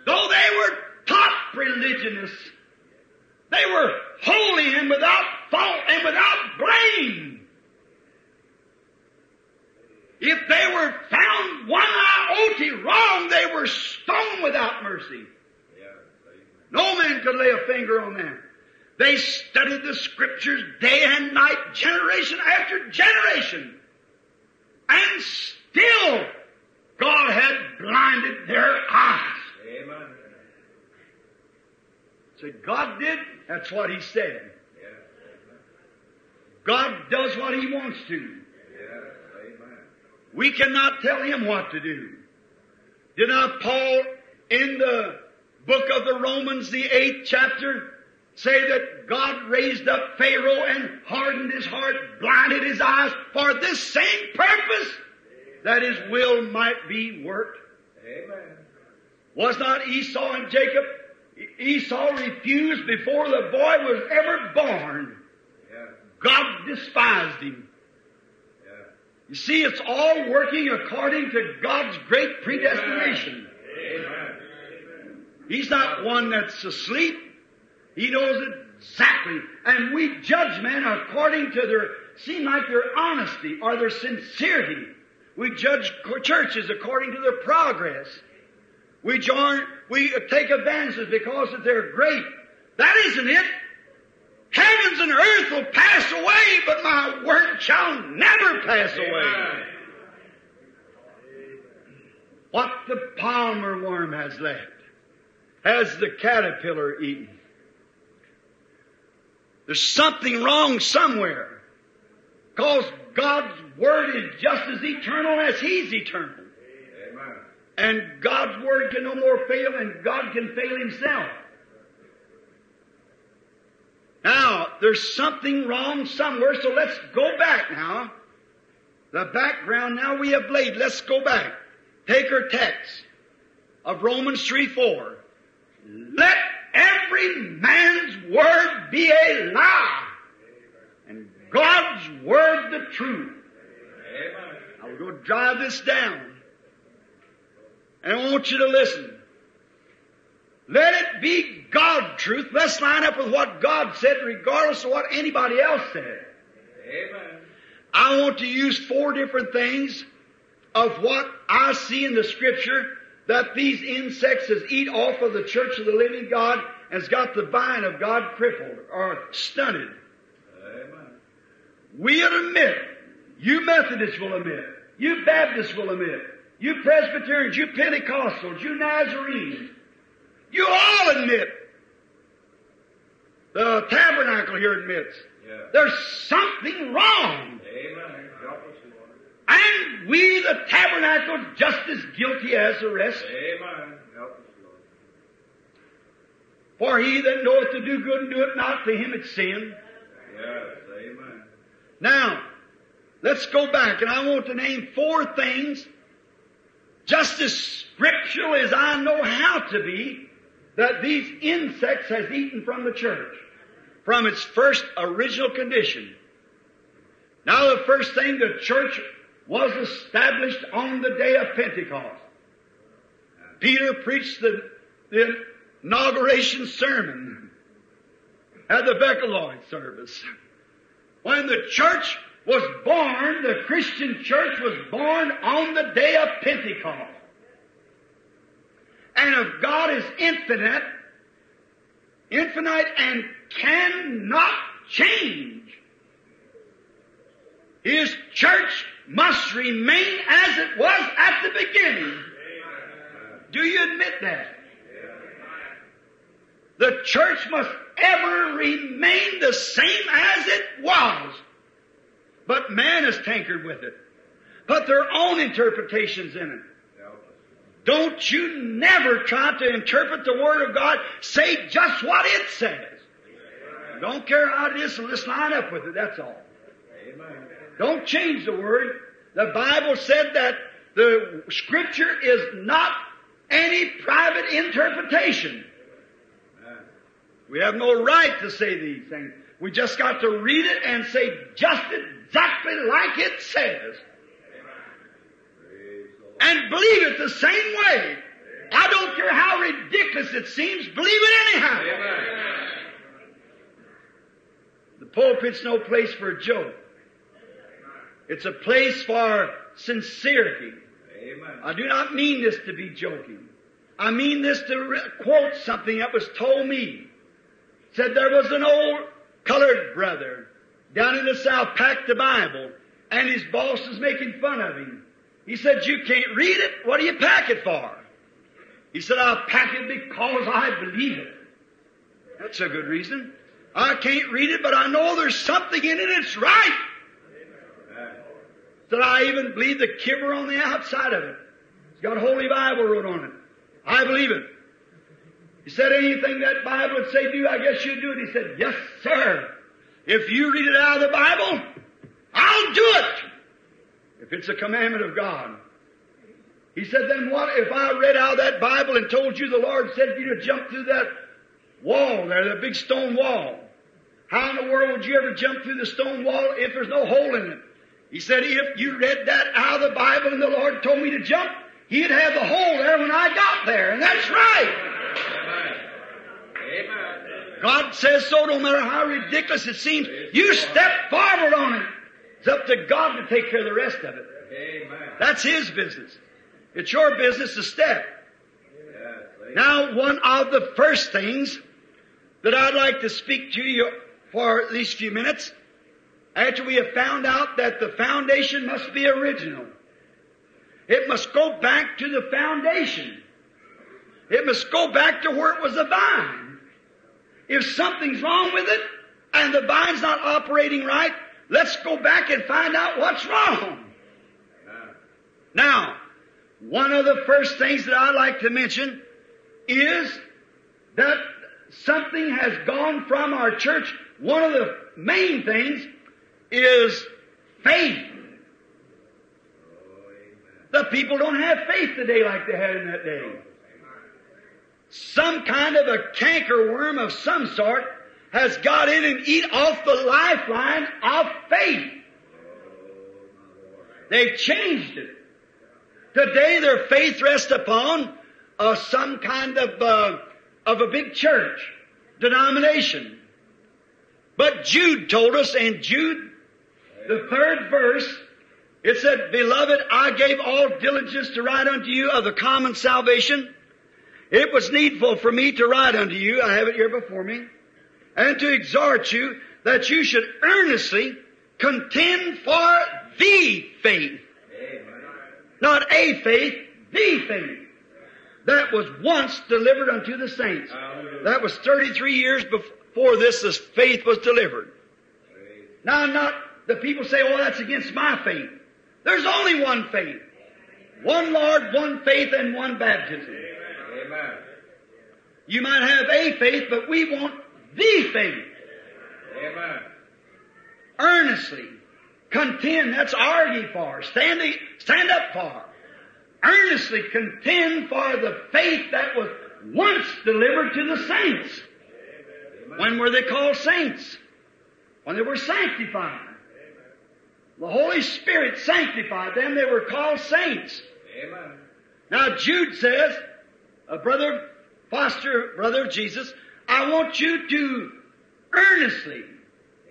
though they were top religionists, they were holy and without fault and without blame. If they were found one iota wrong, they were stoned without mercy. No man could lay a finger on them. They studied the scriptures day and night, generation after generation. And still, God had blinded their eyes. Amen. So God did, that's what He said. God does what He wants to. We cannot tell Him what to do. Did not Paul in the book of the Romans, the eighth chapter, say that God raised up Pharaoh and hardened his heart, blinded his eyes for this same purpose, that his will might be worked? Amen. Was not Esau and Jacob? Esau refused before the boy was ever born. Yeah. God despised him. Yeah. You see, it's all working according to God's great predestination. Amen. He's not one that's asleep. He knows exactly. And we judge men according to their, seem like their honesty or their sincerity. We judge churches according to their progress. We join, we take advances because they're great. That isn't it. Heavens and earth will pass away, but my word shall never pass away. Amen. What the palmerworm has left has the caterpillar eaten. There's something wrong somewhere. Because God's Word is just as eternal as He's eternal. Amen. And God's Word can no more fail than God can fail Himself. Now, there's something wrong somewhere, so let's go back now. The background now we have laid. Let's go back. Take our text of Romans 3 4. Let every man's word be a lie, and God's word the truth. Amen. I will go drive this down. And I want you to listen. Let it be God truth. Let's line up with what God said regardless of what anybody else said. Amen. I want to use four different things of what I see in the scripture that these insects has eat off of the church of the living God has got the vine of God crippled or stunted. Amen. We'll admit, you Methodists will admit, you Baptists will admit, you Presbyterians, you Pentecostals, you Nazarenes, you all admit. The tabernacle here admits Yeah. there's something wrong. Amen. Help us, Lord. And we, the tabernacle, just as guilty as the rest. Amen. Help us, Lord. For he that knoweth to do good and do it not, to him it's sin. Yes. Amen. Now, let's go back, and I want to name four things, just as scriptural as I know how to be, that these insects has eaten from the church, from its first original condition. Now, the first thing, the church was established on the day of Pentecost. Peter preached the, the inauguration sermon at the Beckeloid service. When the church was born, the Christian church was born on the day of Pentecost. And if God is infinite, infinite and cannot change, His church must remain as it was at the beginning. Do you admit that? The church must ever remain the same as it was. But man has tinkered with it. Put their own interpretations in it. Don't you never try to interpret the Word of God. Say just what it says. Don't care how it is, so let's line up with it, that's all. Don't change the Word. The Bible said that the Scripture is not any private interpretation. We have no right to say these things. We just got to read it and say just exactly like it says. Praise the Lord. And believe it the same way. I don't care how ridiculous it seems, believe it anyhow. Amen. The pulpit's no place for a joke. It's a place for sincerity. Amen. I do not mean this to be joking. I mean this to re- quote something that was told me. Said there was an old colored brother down in the South packed the Bible and his boss was making fun of him. He said, you can't read it. What do you pack it for? He said, I pack it because I believe it. That's a good reason. I can't read it, but I know there's something in it that's right. That I even believe the kibber on the outside of it. It's got Holy Bible wrote on it. I believe it. He said, anything that Bible would say do, I guess you'd do it. He said, yes, sir. If you read it out of the Bible, I'll do it. If it's a commandment of God. He said, then what if I read out of that Bible and told you the Lord said for you to jump through that wall there, the big stone wall? How in the world would you ever jump through the stone wall if there's no hole in it? He said, if you read that out of the Bible and the Lord told me to jump, He'd have the hole there when I got there. And that's right. Amen. God says so no matter how ridiculous it seems. You step forward on it. It's up to God to take care of the rest of it. Amen. That's His business. It's your business to step. Yes. Now, one of the first things that I'd like to speak to you for these few minutes, after we have found out that the foundation must be original. It must go back to the foundation. It must go back to where it was a vine. If something's wrong with it and the vine's not operating right, let's go back and find out what's wrong. Now, one of the first things that I'd like to mention is that something has gone from our church. One of the main things is faith. The people don't have faith today like they had in that day. Some kind of a canker worm of some sort has got in and eat off the lifeline of faith. They've changed it. Today their faith rests upon uh, some kind of uh, of a big church denomination. But Jude told us in Jude, the third verse, it said, Beloved, I gave all diligence to write unto you of the common salvation. It was needful for me to write unto you, I have it here before me, and to exhort you that you should earnestly contend for the faith. Amen. Not a faith, the faith. That was once delivered unto the saints. Hallelujah. That was 33 years before this, this faith was delivered. Now, not the people say, "Oh, that's against my faith." There's only one faith, one Lord, one faith, and one baptism. Amen. You might have a faith, but we want the faith. Amen. Earnestly contend. That's argue for. Stand, stand up for. Earnestly contend for the faith that was once delivered to the saints. When were they called saints? When they were sanctified. The Holy Spirit sanctified them. They were called saints. Amen. Now Jude says, uh, brother Foster, brother of Jesus, I want you to earnestly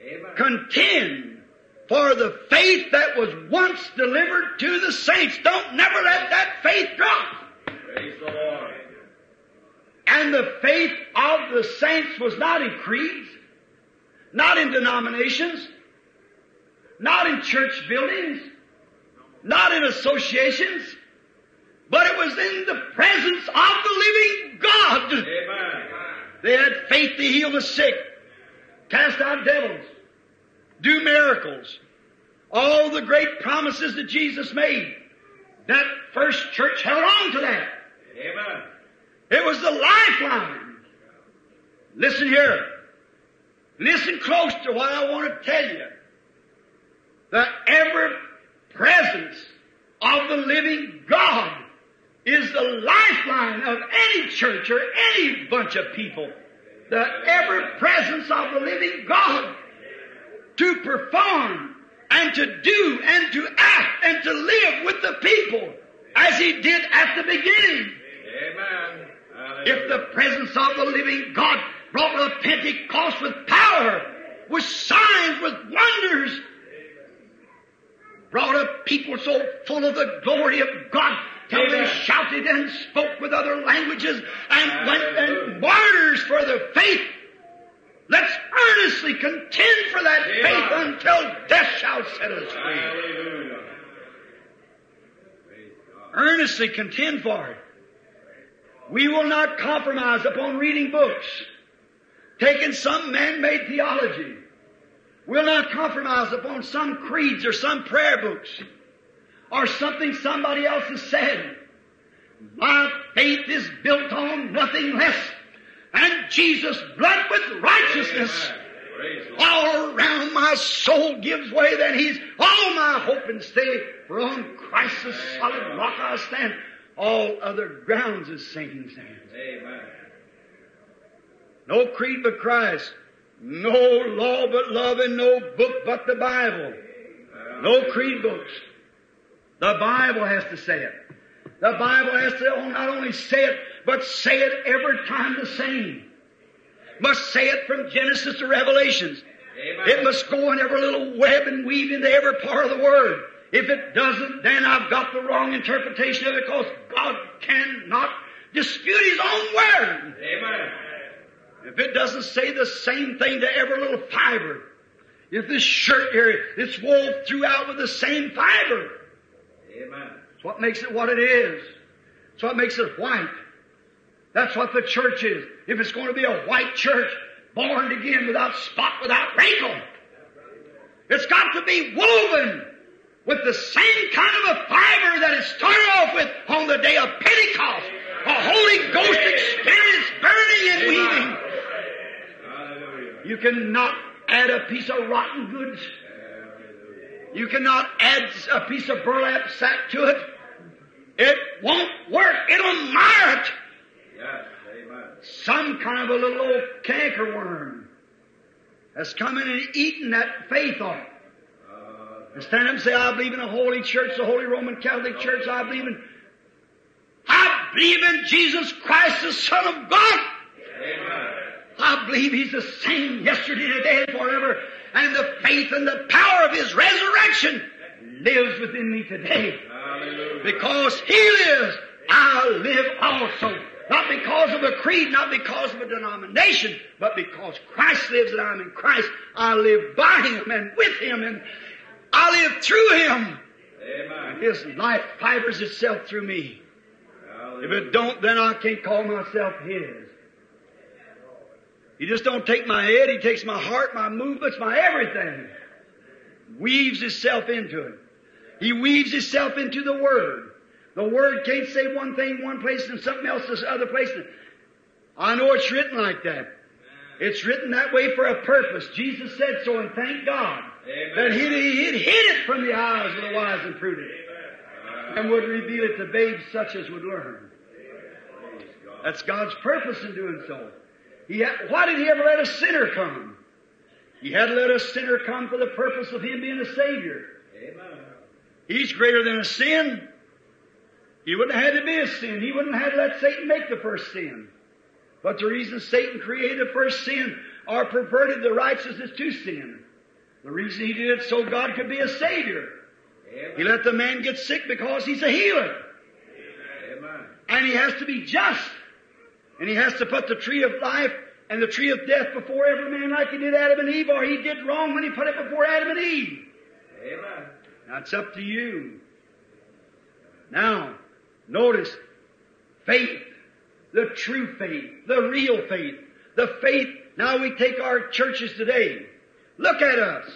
Amen. contend for the faith that was once delivered to the saints. Don't never let that faith drop. Praise the Lord. And the faith of the saints was not in creeds, not in denominations, not in church buildings, not in associations, but it was in the presence of the living God. Amen. They had faith to heal the sick, cast out devils, do miracles. All the great promises that Jesus made. That first church held on to that. Amen. It was the lifeline. Listen here. Listen close to what I want to tell you. The ever presence of the living God is the lifeline of any church or any bunch of people. The ever presence of the living God to perform and to do and to act and to live with the people as he did at the beginning. Amen. If the presence of the living God brought a Pentecost with power, with signs, with wonders, brought a people so full of the glory of God till they shouted and spoke with other languages and went and martyrs for the faith. Let's earnestly contend for that Amen. faith until death shall set us free. Hallelujah. Praise God. Earnestly contend for it. We will not compromise upon reading books, taking some man-made theology. We'll not compromise upon some creeds or some prayer books or something somebody else has said. My faith is built on nothing less than Jesus' blood with righteousness. Praise the Lord. All around my soul gives way, then He's all my hope and stay. For on Christ the solid rock I stand. All other grounds is sinking sand. Amen. No creed but Christ. No law but love and no book but the Bible. No creed books. The Bible has to say it. The Bible has to not only say it, but say it every time the same. Must say it from Genesis to Revelations. Amen. It must go in every little web and weave into every part of the Word. If it doesn't, then I've got the wrong interpretation of it because God cannot dispute His own Word. Amen. If it doesn't say the same thing to every little fiber, if this shirt here, it's wove throughout with the same fiber, Amen. it's what makes it what it is. It's what makes it white. That's what the church is. If it's going to be a white church, born again without spot, without wrinkle, it's got to be woven with the same kind of a fiber that it started off with on the day of Pentecost. A Holy Ghost experience burning and weaving. You cannot add a piece of rotten goods. You cannot add a piece of burlap sack to it. It won't work. It'll mar it. Some kind of a little old cankerworm has come in and eaten that faith off. And stand up and say, I believe in a holy church, the Holy Roman Catholic Church. I believe in, I believe in Jesus Christ, the Son of God. I believe He's the same yesterday, today, and forever. And the faith and the power of His resurrection lives within me today. Hallelujah. Because He lives, I live also. Not because of a creed, not because of a denomination, but because Christ lives and I'm in Christ. I live by Him and with Him and I live through Him. Amen. His life fibers itself through me. If it don't, then I can't call myself His. He just don't take my head, He takes my heart, my movements, my everything. Weaves Himself into it. He weaves Himself into the Word. The Word can't say one thing one place and something else this other place. I know it's written like that. It's written that way for a purpose. Jesus said so, and thank God that Amen. He'd, He'd hid it from the eyes of the wise and prudent, and would reveal it to babes such as would learn. That's God's purpose in doing so. He had, why did He ever let a sinner come? He had to let a sinner come for the purpose of Him being a Savior. Amen. He's greater than a sin. He wouldn't have had to be a sin. He wouldn't have had to let Satan make the first sin. But the reason Satan created the first sin or perverted the righteousness to sin, the reason he did it so God could be a Savior. He let the man get sick because he's a healer. Amen. And he has to be just. And he has to put the tree of life and the tree of death before every man like he did Adam and Eve, or he did wrong when he put it before Adam and Eve. Amen. Now it's up to you. Now, notice faith, the true faith, the real faith, the faith. Now we take our churches today. Look at us.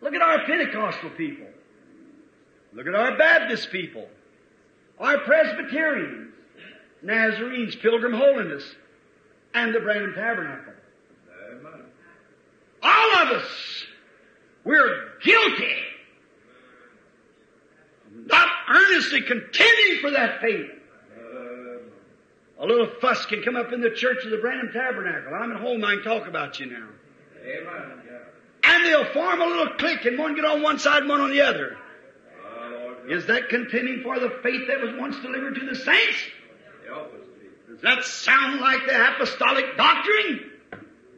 Look at our Pentecostal people. Look at our Baptist people. Our Presbyterians, Nazarenes, Pilgrim Holiness, and the Branham Tabernacle. Amen. All of us, we're guilty. Not earnestly contending for that faith. Amen. A little fuss can come up in the church of the Branham Tabernacle. I'm at home, I can talk about you now. Amen. And they'll form a little clique and one get on one side and one on the other. Is that contending for the faith that was once delivered to the saints? Help us, Jesus. Does that sound like the apostolic doctrine?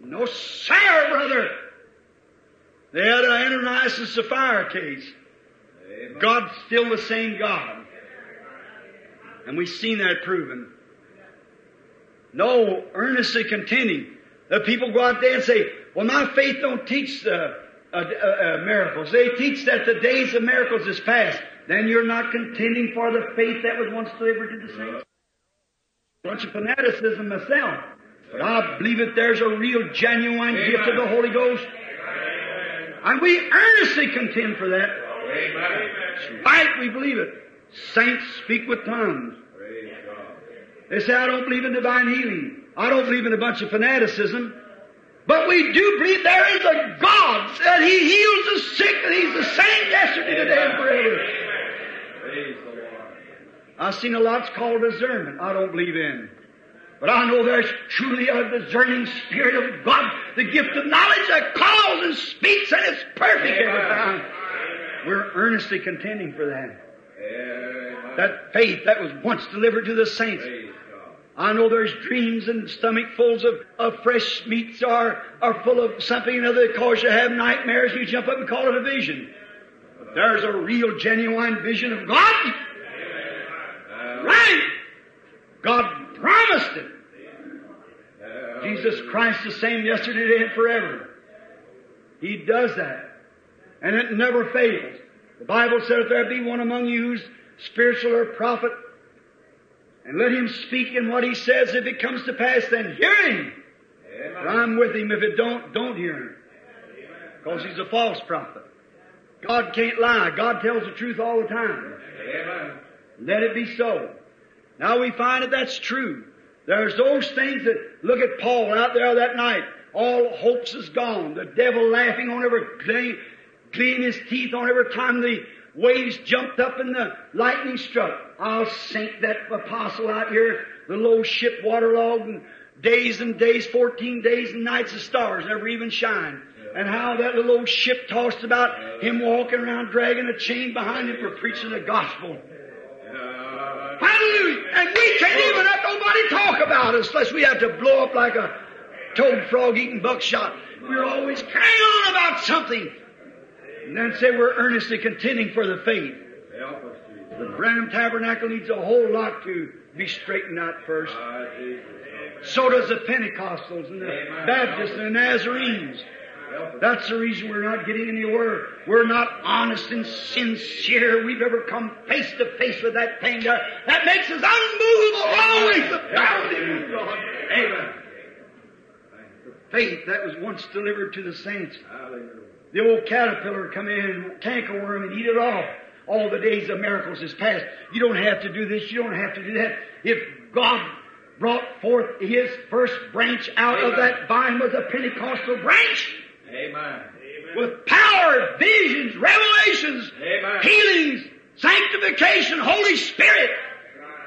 No, sir, brother. They had an Ananias and Sapphira case. God's still the same God. And we've seen that proven. No, earnestly contending. The people go out there and say, well, my faith don't teach uh, uh, uh, uh, miracles. They teach that the days of miracles is past. Then you're not contending for the faith that was once delivered to the saints. Bunch of fanaticism myself. But I believe that there's a real genuine gift of the Holy Ghost. And we earnestly contend for that. Amen. Right, we believe it. Saints speak with tongues. They say, I don't believe in divine healing. I don't believe in a bunch of fanaticism. But we do believe there is a God that He heals the sick and He's the same yesterday, today, and forever. Praise the Lord. I've seen a lot's called discernment I don't believe in. But I know there's truly a discerning Spirit of God, the gift of knowledge that calls and speaks and it's perfect every time. We're earnestly contending for that. That faith that was once delivered to the saints. I know there's dreams and stomachfuls of, of fresh meats are, are full of something or another that cause you to have nightmares. You jump up and call it a vision. But there's a real, genuine vision of God. Right. God promised it. Jesus Christ the same yesterday, today, and forever. He does that. And it never fails. The Bible said if there be one among you who's spiritual or prophet, and let him speak in what he says. If it comes to pass, then hear him. But I'm with him. If it don't, don't hear him. Because he's a false prophet. God can't lie. God tells the truth all the time. Amen. Let it be so. Now we find that that's true. There's those things that, look at Paul out there that night. All hopes is gone. The devil laughing on every, clean, clean his teeth on every time the waves jumped up and the lightning struck. I'll sink that apostle out here, the low ship waterlogged and days and days, 14 days and nights of stars never even shine. And how that little old ship tossed about him walking around dragging a chain behind him for preaching the gospel. Hallelujah! And we can't even let nobody talk about us unless we have to blow up like a toad frog eating buckshot. We're always carrying on about something. And then say we're earnestly contending for the faith. Help us, Jesus. The Branham Tabernacle needs a whole lot to be straightened out first. Ah, So does the Pentecostals and the Baptists and the Nazarenes. That's the reason we're not getting anywhere. We're not honest and sincere. We've ever come face to face with that thing there. That makes us unmovable always. The bounding of God. Amen. The faith that was once delivered to the saints. The old caterpillar come in, and cankerworm, and eat it all. All the days of miracles is past. You don't have to do this. You don't have to do that. If God brought forth His first branch out of that vine was a Pentecostal branch Amen. with power, visions, revelations, Amen. healings, sanctification, Holy Spirit.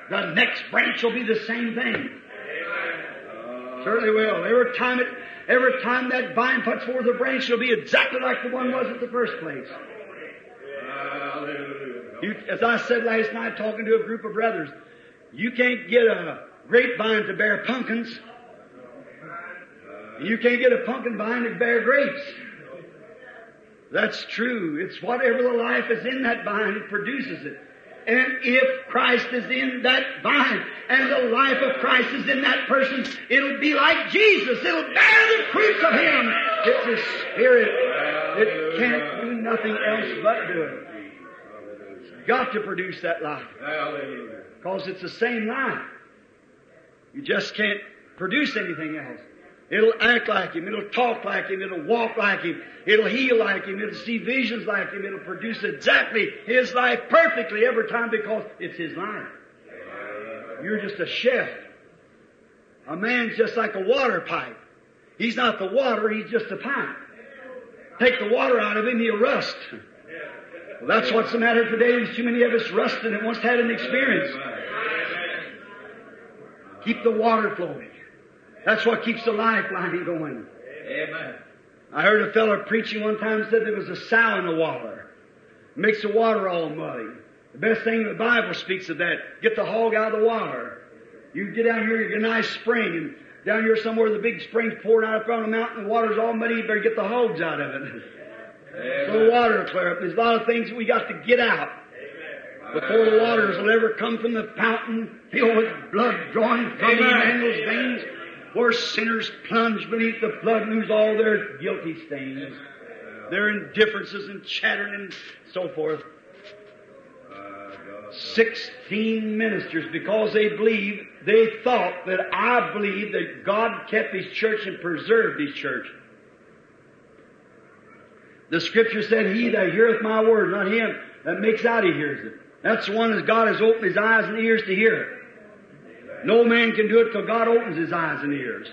The next branch will be the same thing. Certainly uh, will. Every time it, every time that vine puts forth a branch, it'll be exactly like the one was at the first place. You, as I said last night, talking to a group of brothers, you can't get a grapevine to bear pumpkins. You can't get a pumpkin vine to bear grapes. That's true. It's whatever the life is in that vine, it produces it. And if Christ is in that vine and the life of Christ is in that person, it'll be like Jesus. It'll bear the fruits of Him. It's a Spirit. It can't do nothing else but do it. It's got to produce that life because it's the same life. You just can't produce anything else. It'll act like Him. It'll talk like Him. It'll walk like Him. It'll heal like Him. It'll see visions like Him. It'll produce exactly His life perfectly every time because it's His life. You're just a chef. A man's just like a water pipe. He's not the water, he's just a pipe. Take the water out of him, he'll rust. Well, that's what's the matter today. Too many of us rusting and once had an experience. Keep the water flowing. That's what keeps the lifeline going. Amen. I heard a fellow preaching one time said there was a sow in the water. Makes the water all muddy. The best thing the Bible speaks of that. Get the hog out of the water. You get down here, you get a nice spring, and down here somewhere the big spring's pouring out from the mountain, the water's all muddy, you better get the hogs out of it. so the water will clear up. There's a lot of things we got to get out before the waters will ever come from the fountain filled with blood drawing from the Emmanuel's veins, where sinners plunge beneath the flood and lose all their guilty stains, their indifferences and chattering and so forth. Sixteen ministers, because they believed, they thought that I believe that God kept His church and preserved His church. The scripture said, He that heareth my word, not him that makes out he hears it. That's the one that God has opened his eyes and ears to hear. No man can do it till God opens his eyes and ears.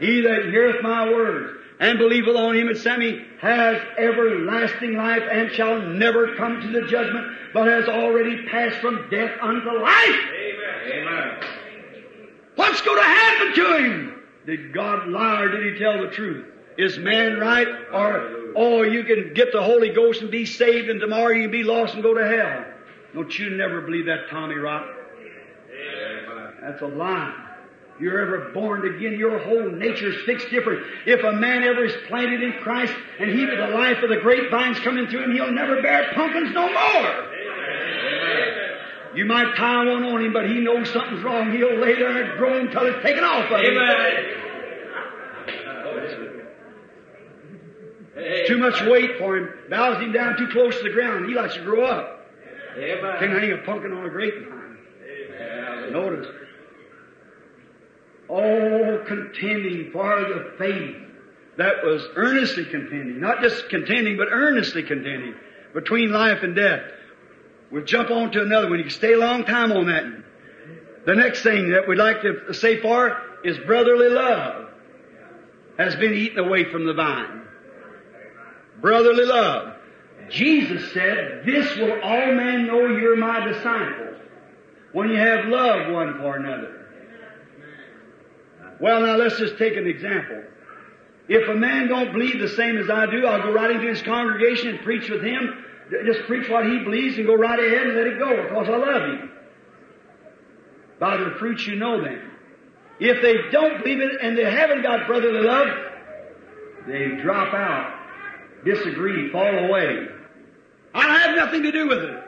He that heareth my words and believeth on him that sent me has everlasting life and shall never come to the judgment, but has already passed from death unto life. Amen. What's going to happen to him? Did God lie or did he tell the truth? Is man right? Or, oh, you can get the Holy Ghost and be saved and tomorrow you can be lost and go to hell. Don't you never believe that, Tommy Rock. That's a lie. You're ever born again, your whole nature's fixed different. If a man ever is planted in Christ and he with the life of the grapevines coming through him, he'll never bear pumpkins no more. You might tie one on him, but he knows something's wrong. He'll lay there and groan until it's taken off of him. Too much weight for him. Bows him down too close to the ground. He likes to grow up. Can't hang a pumpkin on a grapevine. Notice. Oh, contending for the faith that was earnestly contending. Not just contending, but earnestly contending between life and death. We'll jump on to another one. You can stay a long time on that. The next thing that we'd like to say for is brotherly love has been eaten away from the vine. Brotherly love. Jesus said, This will all men know you're my disciples when you have love one for another. Well, now let's just take an example. If a man don't believe the same as I do, I'll go right into his congregation and preach with him. Just preach what he believes and go right ahead and let it go because I love him. By their fruits you know them. If they don't believe it and they haven't got brotherly love, they drop out, disagree, fall away. I have nothing to do with it.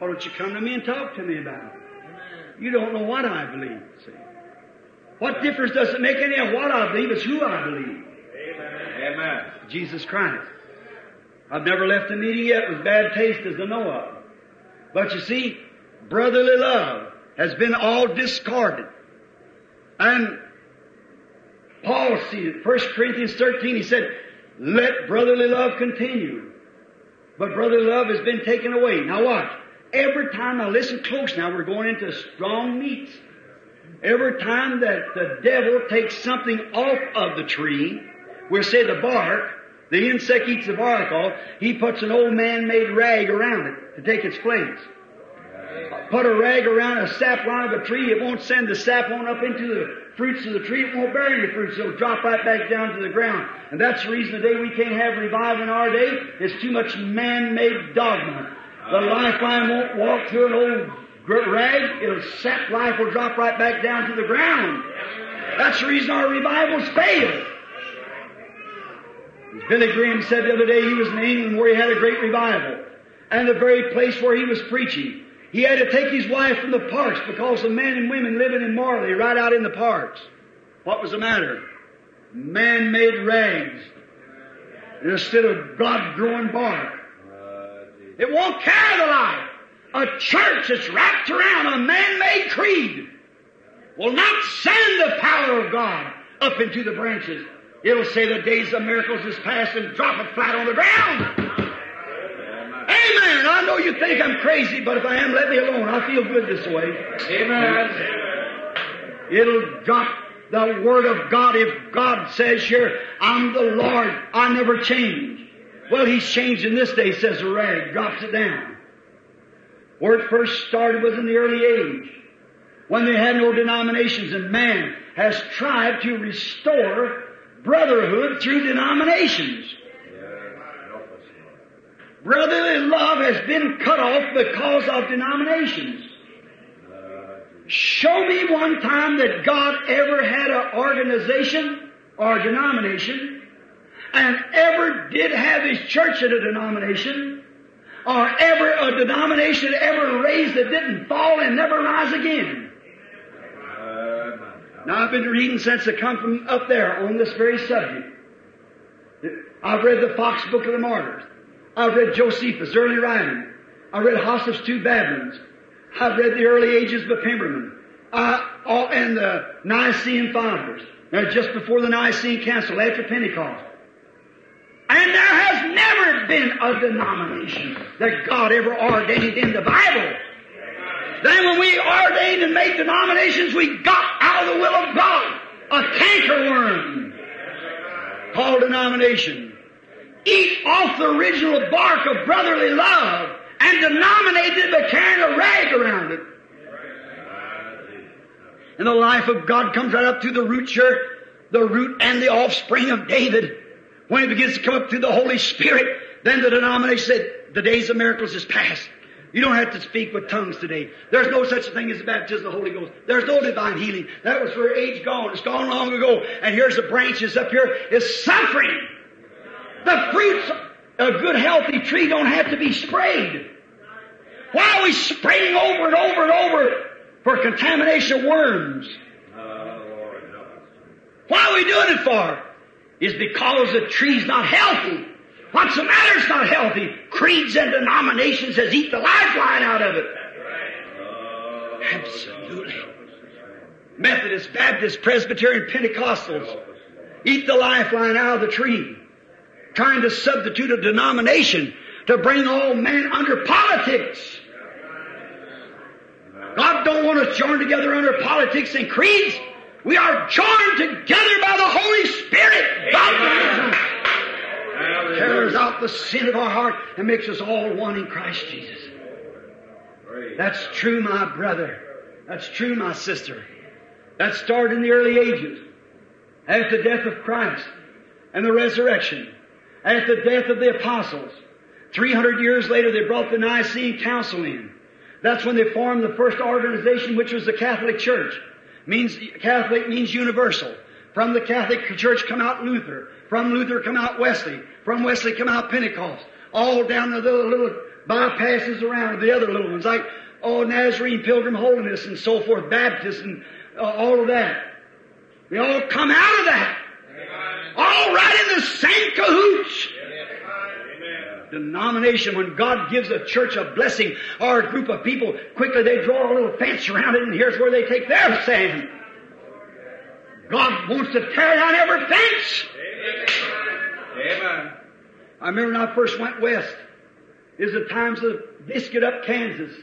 Why don't you come to me and talk to me about it? You don't know what I believe, see. What difference does it make any of what I believe? It's who I believe. Amen. Amen. Jesus Christ. I've never left a meeting yet with bad taste as I know of. But you see, brotherly love has been all discarded. And Paul see it, 1 Corinthians 13, he said, let brotherly love continue. But brotherly love has been taken away. Now watch. Every time, now listen close now, we're going into strong meats. Every time that the devil takes something off of the tree, we'll say the bark, the insect eats the bark off, he puts an old man-made rag around it to take its place. Put a rag around a sap line of a tree, it won't send the sap on up into the fruits of the tree, it won't bear any fruits, it'll drop right back down to the ground. And that's the reason today we can't have revival in our day. It's too much man-made dogma. The lifeline won't walk through an old rag, it'll sap life will drop right back down to the ground. That's the reason our revivals fail. Billy Graham said the other day, he was in England where he had a great revival. And the very place where he was preaching, he had to take his wife from the parks because the men and women living in Marley right out in the parks. What was the matter? Man-made rags instead of God-growing bark. It won't carry the light. A church that's wrapped around a man-made creed will not send the power of God up into the branches. It'll say the days of miracles is past and drop it flat on the ground. Amen. I know you think I'm crazy, but if I am, let me alone. I feel good this way. Amen. It'll drop the Word of God. If God says here, I'm the Lord, I never change. Well, He's changed in this day, says the rag, drops it down. Where it first started was in the early age, when they had no denominations, and man has tried to restore brotherhood through denominations. Brotherly love has been cut off because of denominations. Show me one time that God ever had an organization or a denomination and ever did have his church at a denomination or ever a denomination ever raised that didn't fall and never rise again. Now I've been reading since I come from up there on this very subject. I've read the Fox Book of the Martyrs. I've read Josephus' early writing. I read Hislop's Two Babylons. I've read the early ages of Pemberton. Uh, all, and the Nicene Fathers. Now, just before the Nicene Council, after Pentecost. And there has never been a denomination that God ever ordained in the Bible. Then when we ordained and made denominations, we got out of the will of God a cankerworm called denomination. Eat off the original bark of brotherly love and denominated by carrying a rag around it. And the life of God comes right up through the root shirt, the root and the offspring of David. When it begins to come up through the Holy Spirit, then the denomination said, the days of miracles is past. You don't have to speak with tongues today. There's no such thing as the baptism of the Holy Ghost. There's no divine healing. That was for age gone. It's gone long ago. And here's the branches up here is suffering. The fruits of a good healthy tree don't have to be sprayed. Why are we spraying over and over and over for contamination of worms? Why are we doing it for? Is because the tree's not healthy. What's the matter? It's not healthy. Creeds and denominations has eat the lifeline out of it. Absolutely. Methodist, Baptist, Presbyterian, Pentecostals eat the lifeline out of the tree. Trying to substitute a denomination to bring all men under politics. God don't want us joined together under politics and creeds. We are joined together by the Holy Spirit. God tears out the sin of our heart and makes us all one in Christ Jesus. That's true, my brother. That's true, my sister. That started in the early ages. At the death of Christ and the resurrection. At the death of the apostles. 300 years later, they brought the Nicene Council in. That's when they formed the first organization, which was the Catholic Church. Means, Catholic means universal. From the Catholic Church come out Luther. From Luther come out Wesley. From Wesley come out Pentecost. All down the little, little bypasses around the other little ones, like, oh, Nazarene, Pilgrim Holiness, and so forth, Baptist, and uh, all of that. We all come out of that. All right in the same cahoots. Denomination, when God gives a church a blessing or a group of people, quickly they draw a little fence around it and here's where they take their stand. God wants to tear down every fence. Amen. I remember when I first went west, it was the times of Biscuit up Kansas,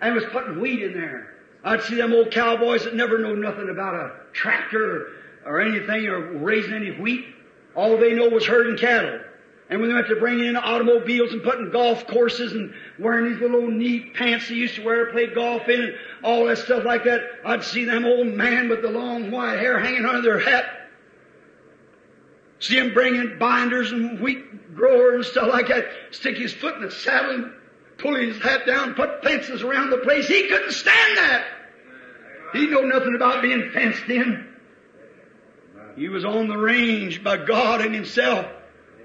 and was putting wheat in there. I'd see them old cowboys that never know nothing about a tractor or, or anything or raising any wheat. All they know was herding cattle. And when they went to bringing in automobiles and putting golf courses and wearing these little neat pants they used to wear, to play golf in, and all that stuff like that, I'd see them old man with the long white hair hanging under their hat. See him bringing binders and wheat growers and stuff like that, stick his foot in the saddle and pull his hat down, put fences around the place. He couldn't stand that. He know nothing about being fenced in. He was on the range by God and himself.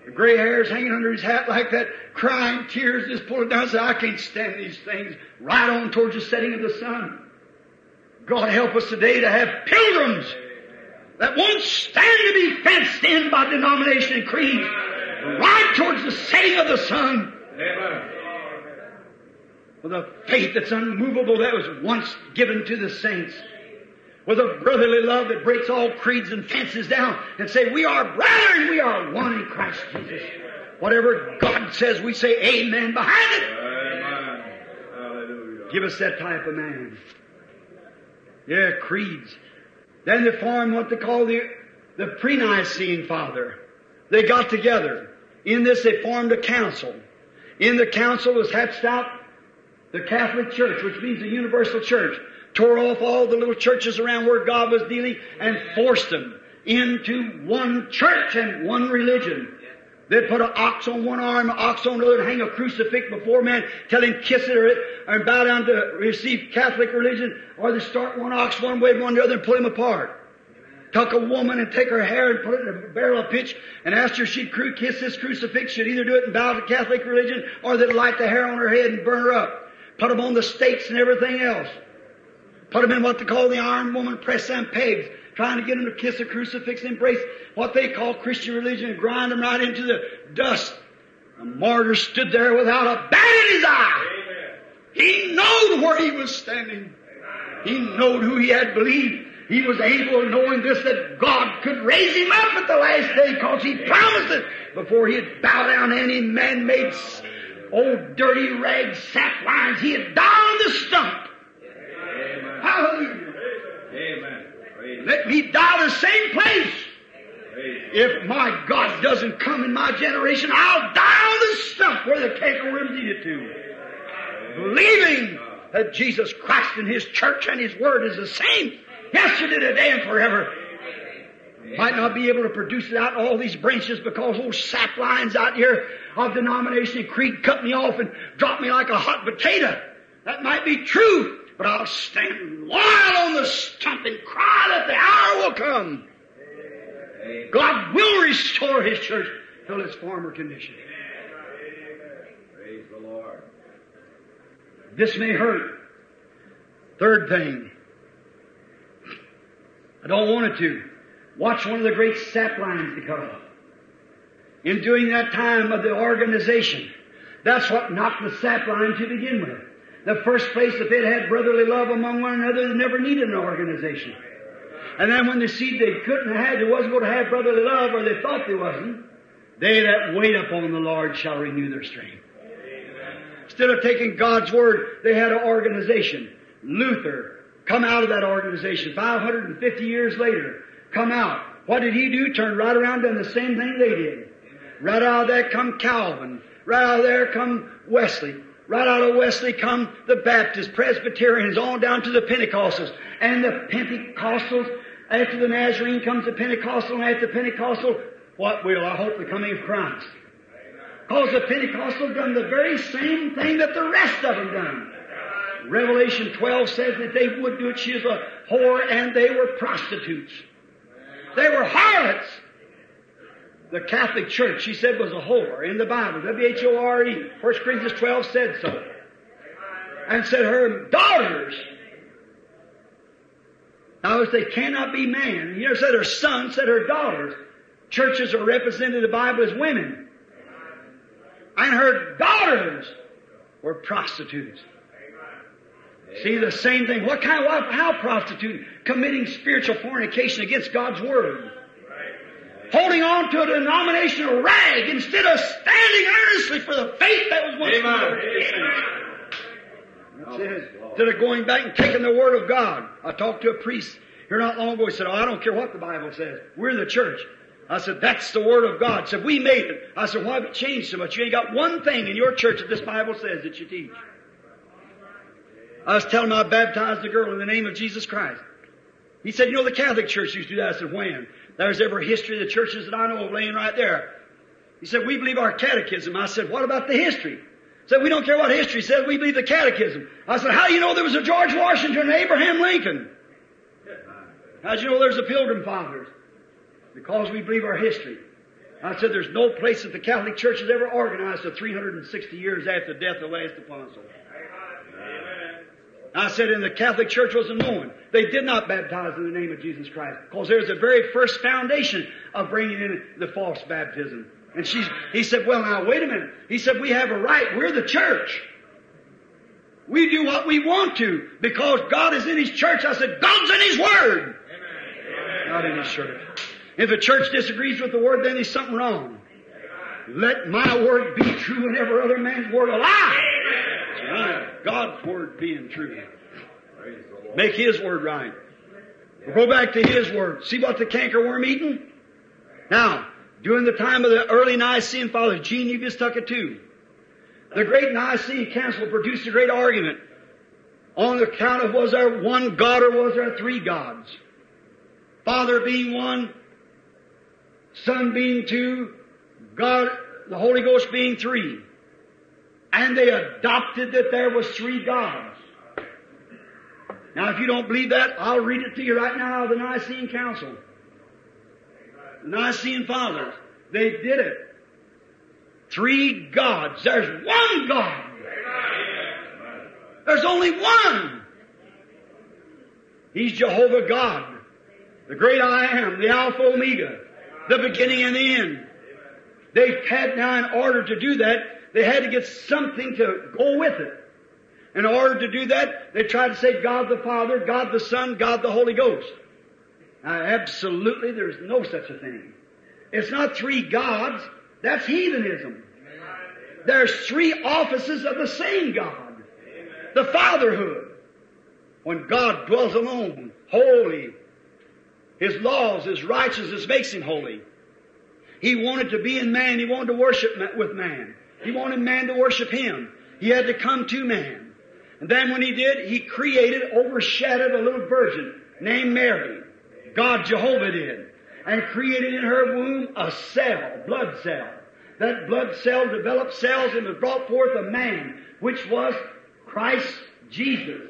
The gray hairs hanging under his hat like that, crying tears, just pulling down. Say, I can't stand these things. Right on towards the setting of the sun. God help us today to have pilgrims that won't stand to be fenced in by denomination and creed. Right towards the setting of the sun. With a faith that's unmovable that was once given to the saints. With a brotherly love that breaks all creeds and fences down and say, we are brethren, we are one in Christ Jesus. Whatever God says, we say amen behind it. Amen. Hallelujah. Give us that type of man. Yeah, creeds. Then they formed what they call the, the pre-Nicene Father. They got together. In this they formed a council. In the council was hatched out the Catholic Church, which means the universal church. Tore off all the little churches around where God was dealing and forced them into one church and one religion. They'd put an ox on one arm, an ox on the other, and hang a crucifix before man, tell him kiss it or, or bow down to receive Catholic religion, or they start one ox one way, one the other, and pull him apart. Tuck a woman and take her hair and put it in a barrel of pitch and ask her if she'd kiss this crucifix. She'd either do it and bow to Catholic religion, or they'd light the hair on her head and burn her up. Put them on the stakes and everything else. Put them in what they call the iron woman press them pegs, trying to get them to kiss a crucifix embrace what they call Christian religion and grind them right into the dust. The martyr stood there without a bat in his eye. He knowed where he was standing. He knowed who he had believed. he was able, knowing this, that God could raise him up at the last day because he promised it before he'd bow down to any man-made old dirty rag sap lines. He had die on the stump. Amen. Hallelujah. Amen. Let me die the same place. If my God doesn't come in my generation, I'll die on the stump where the cankerworms eat it to. Believing that Jesus Christ and His church and His Word is the same yesterday, today, and forever. Might not be able to produce it out all these branches because those sap lines out here of denomination and creed cut me off and dropped me like a hot potato. That might be true, but I'll stand loyal on the stump and cry that the hour will come. God will restore His church to its former condition. Praise the Lord. This may hurt. Third thing. I don't want it to. Watch one of the great sap lines cut off. In doing that time of the organization, that's what knocked the sap line to begin with. The first place, if they'd had brotherly love among one another, they never needed an organization. And then when they see they couldn't have had, they wasn't going to have brotherly love, or they thought they wasn't, they that wait upon the Lord shall renew their strength. Instead of taking God's word, they had an organization. Luther, come out of that organization. 550 years later, come out. What did he do? Turn right around done the same thing they did. Right out of there come Calvin. Right out of there come Wesley. Right out of Wesley come the Baptists, Presbyterians, on down to the Pentecostals. And the Pentecostals, after the Nazarene comes the Pentecostal, and after the Pentecostal, what will I hope the coming of Christ? Because the Pentecostal done the very same thing that the rest of them done. Revelation 12 says that they would do it. She is a whore and they were prostitutes. They were harlots. The Catholic Church, she said, was a whore in the Bible. W-H-O-R-E. 1 Corinthians 12 said so. And said her daughters. Now, if they cannot be man, you know, said her son, said her daughters. Churches are represented in the Bible as women and her daughters were prostitutes. See the same thing. What kind of how prostitute? Committing spiritual fornication against God's word. Holding on to a denominational rag instead of standing earnestly for the faith that was once Amen. Instead of going back and taking the word of God. I talked to a priest here not long ago. He said, Oh, I don't care what the Bible says. We're the church. I said, that's the Word of God. He said, we made it. I said, why have it changed so much? You ain't got one thing in your church that this Bible says that you teach. I was telling him I baptized a girl in the name of Jesus Christ. He said, you know, the Catholic Church used to do that. I said, when? There's every history of the churches that I know of laying right there. He said, we believe our catechism. I said, what about the history? He said, we don't care what history says, we believe the catechism. I said, how do you know there was a George Washington and Abraham Lincoln? How do you know there's a Pilgrim Fathers? Because we believe our history. I said there's no place that the Catholic Church has ever organized for 360 years after the death of the last apostle. I said, and the Catholic Church wasn't known. They did not baptize in the name of Jesus Christ because there's the very first foundation of bringing in the false baptism. And she's, he said, well now wait a minute. He said, we have a right. We're the church. We do what we want to because God is in His church. I said, God's in His Word. Not in His church. If the church disagrees with the Word, then there's something wrong. Let my Word be true and every other man's Word a lie. God's Word being true. Make His Word right. We'll go back to His Word. See what the cankerworm eating? Now, during the time of the early Nicene Fathers, Gene, you just took it too. The great Nicene Council produced a great argument on the account of was there one God or was there three gods? Father being one, Son being two, God, the Holy Ghost being three. And they adopted that there was three gods. Now if you don't believe that, I'll read it to you right now the Nicene Council. The Nicene Fathers. They did it. Three gods. There's one God. There's only one. He's Jehovah God. The great I am, the Alpha Omega, the beginning and the end. They had now in order to do that, they had to get something to go with it. In order to do that, they tried to say God the Father, God the Son, God the Holy Ghost. Uh, absolutely, there's no such a thing. It's not three gods. That's heathenism. There's three offices of the same God. The fatherhood. When God dwells alone, holy. His laws, His righteousness makes Him holy. He wanted to be in man. He wanted to worship with man. He wanted man to worship Him. He had to come to man. And then when He did, He created, overshadowed a little virgin named Mary. God Jehovah did. And created in her womb a cell, blood cell. That blood cell developed cells and was brought forth a man, which was Christ Jesus.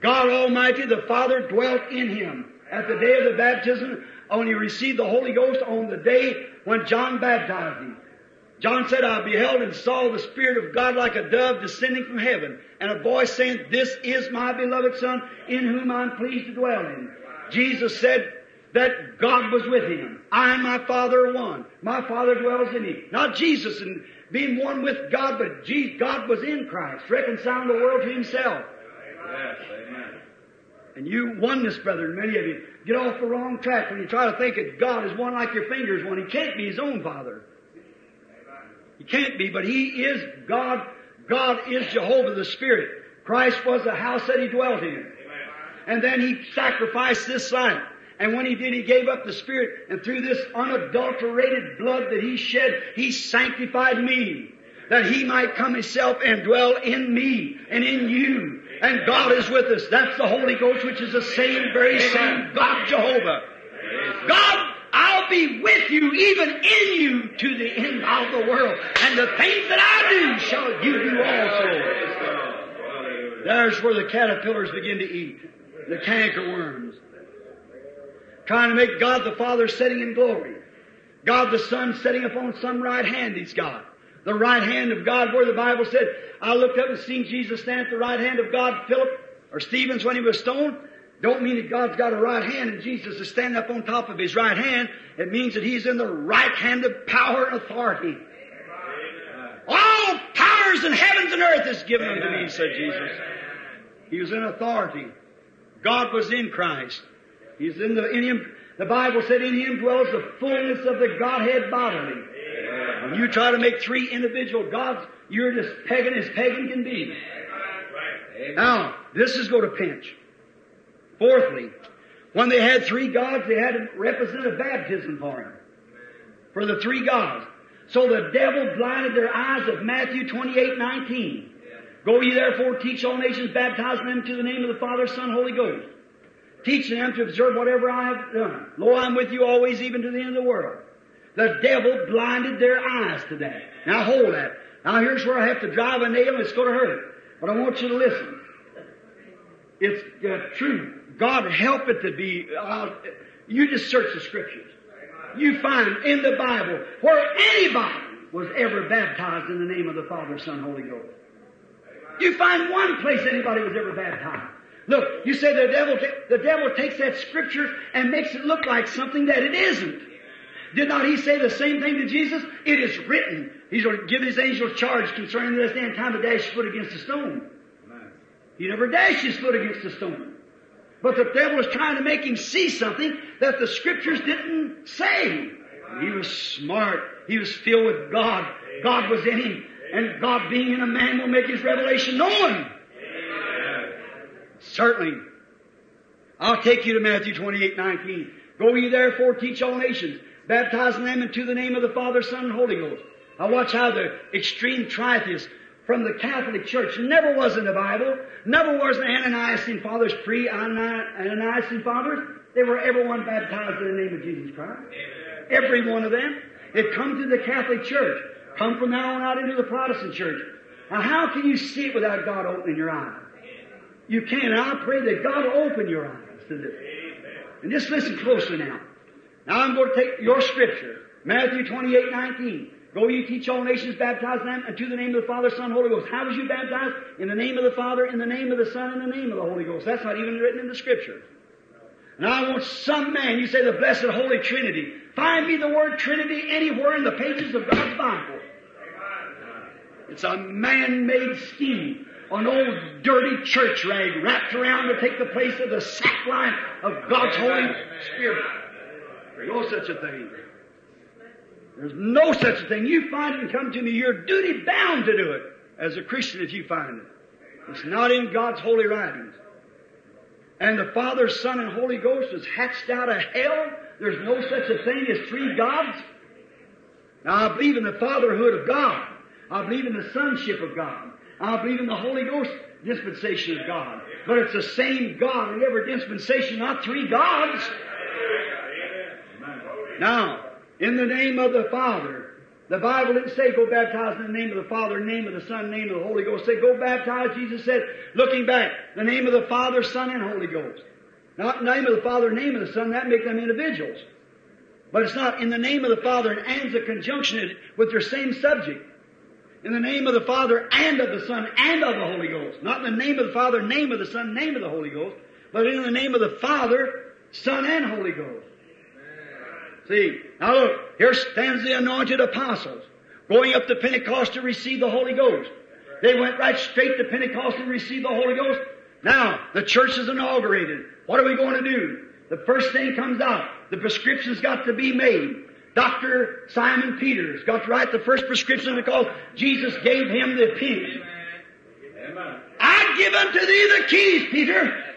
God Almighty, the Father, dwelt in him at the day of the baptism when he received the Holy Ghost on the day when John baptized him. John said, I beheld and saw the Spirit of God like a dove descending from heaven, and a voice saying, This is my beloved Son, in whom I'm pleased to dwell in. Jesus said that God was with him. I and my Father are one. My Father dwells in me. Not Jesus and being one with God, but Jesus, God was in Christ, reconciling the world to himself. Yes, amen. And you oneness, brethren, many of you, get off the wrong track when you try to think that God is one like your fingers one. He can't be his own Father. Can't be, but he is God. God is Jehovah the Spirit. Christ was the house that he dwelt in. And then he sacrificed this life. And when he did, he gave up the Spirit. And through this unadulterated blood that he shed, he sanctified me. That he might come himself and dwell in me and in you. And God is with us. That's the Holy Ghost, which is the same, very same God Jehovah. God, I'll be with you, even in you, to the end of the world. And the things that I do shall you do also. There's where the caterpillars begin to eat. The cankerworms. Trying to make God the Father sitting in glory. God the Son sitting upon some right hand he's got. The right hand of God where the Bible said, I looked up and seen Jesus stand at the right hand of God, Philip, or Stephen's when he was stoned. Don't mean that God's got a right hand and Jesus is standing up on top of his right hand. It means that he's in the right hand of power and authority. All powers in heavens and earth is given unto me, said Jesus. He was in authority. God was in Christ. He's in the in him. The Bible said, "In him dwells the fullness of the Godhead bodily." When you try to make three individual gods, you're just pagan as pagan can be. Now, this is going to pinch. Fourthly, when they had three gods, they had to represent a baptism for him. For the three gods. So the devil blinded their eyes of Matthew 28, 19. Go ye therefore teach all nations, baptizing them to the name of the Father, Son, Holy Ghost. Teaching them to observe whatever I have done. Lo, I'm with you always, even to the end of the world. The devil blinded their eyes to that. Now hold that. Now here's where I have to drive a nail and it's going to hurt. But I want you to listen. It's true. God help it to be. Uh, you just search the scriptures. You find in the Bible where anybody was ever baptized in the name of the Father, Son, Holy Ghost. You find one place anybody was ever baptized. Look, you say the devil, the devil takes that scripture and makes it look like something that it isn't. Did not he say the same thing to Jesus? It is written. He's going to give his angels charge concerning this day and time to dash his foot against a stone. He never dashed his foot against a stone. But the devil was trying to make him see something that the scriptures didn't say. He was smart. He was filled with God. God was in him. And God being in a man will make his revelation known. Certainly. I'll take you to Matthew 28, 19. Go ye therefore teach all nations, baptizing them into the name of the Father, Son, and Holy Ghost. Now watch how the extreme tritheists from the Catholic Church never was in the Bible, never was the Ananias and fathers, pre-Ananias and fathers. They were everyone baptized in the name of Jesus Christ. Every one of them. It come to the Catholic Church. Come from now on out into the Protestant Church. Now how can you see it without God opening your eyes? You can. And I pray that God will open your eyes to this. And just listen closely now. Now I'm going to take your scripture, Matthew 28, 19. Go ye teach all nations, baptize them, and to the name of the Father, Son, Holy Ghost. How was you baptized? In the name of the Father, in the name of the Son, in the name of the Holy Ghost. That's not even written in the Scripture. And I want some man, you say the blessed Holy Trinity. Find me the word Trinity anywhere in the pages of God's Bible. It's a man-made scheme. an old dirty church rag wrapped around to take the place of the sackline of God's Holy Spirit. There's no such a thing. There's no such thing. You find it and come to me, you're duty bound to do it as a Christian if you find it. It's not in God's holy writings. And the Father, Son, and Holy Ghost was hatched out of hell. There's no such a thing as three gods. Now I believe in the fatherhood of God. I believe in the sonship of God. I believe in the Holy Ghost dispensation of God. But it's the same God in every dispensation, not three gods. Now, in the name of the Father, the Bible didn't say go baptize in the name of the Father, name of the Son, name of the Holy Ghost. Say go baptize, Jesus said, looking back, the name of the Father, Son, and Holy Ghost. Not name of the Father, name of the Son, that make them individuals. But it's not in the name of the Father and and's a conjunction with their same subject. In the name of the Father and of the Son and of the Holy Ghost. Not in the name of the Father, name of the Son, name of the Holy Ghost, but in the name of the Father, Son, and Holy Ghost. See, now look, here stands the anointed apostles going up to Pentecost to receive the Holy Ghost. They went right straight to Pentecost and received the Holy Ghost. Now, the church is inaugurated. What are we going to do? The first thing comes out. The prescription's got to be made. Dr. Simon Peters got to write the first prescription because Jesus gave him the. Amen. I give unto thee the keys, Peter.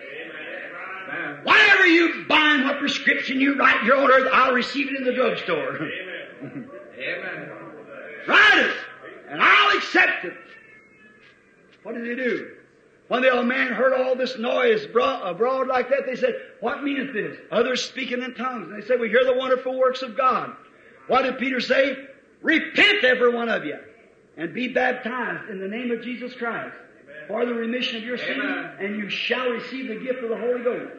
Amen. Whatever you bind, what prescription you write here on earth, I'll receive it in the drugstore. Amen. [LAUGHS] write it, and I'll accept it. What did they do? When the old man heard all this noise bro- abroad like that, they said, What meaneth this? Others speaking in tongues. And they said, We hear the wonderful works of God. What did Peter say? Repent, every one of you, and be baptized in the name of Jesus Christ for the remission of your sins, and you shall receive the gift of the Holy Ghost.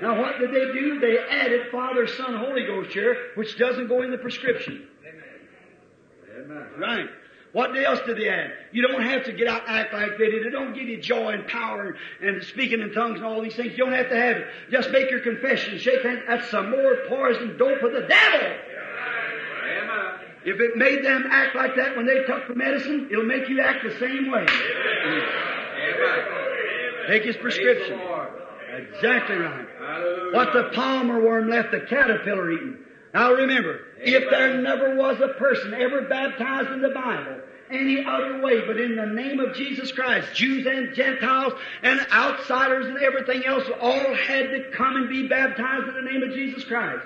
Now, what did they do? They added Father, Son, Holy Ghost here, which doesn't go in the prescription. Amen. Right. What else did they add? You don't have to get out and act like they did. It don't give you joy and power and speaking in tongues and all these things. You don't have to have it. Just make your confession, shake hands. That's some more poison dope of the devil. Amen. If it made them act like that when they took the medicine, it'll make you act the same way. Amen. Take his prescription. Exactly right. Hallelujah. What the palmerworm left the caterpillar eating. Now remember, if there never was a person ever baptized in the Bible any other way but in the name of Jesus Christ, Jews and Gentiles and outsiders and everything else all had to come and be baptized in the name of Jesus Christ.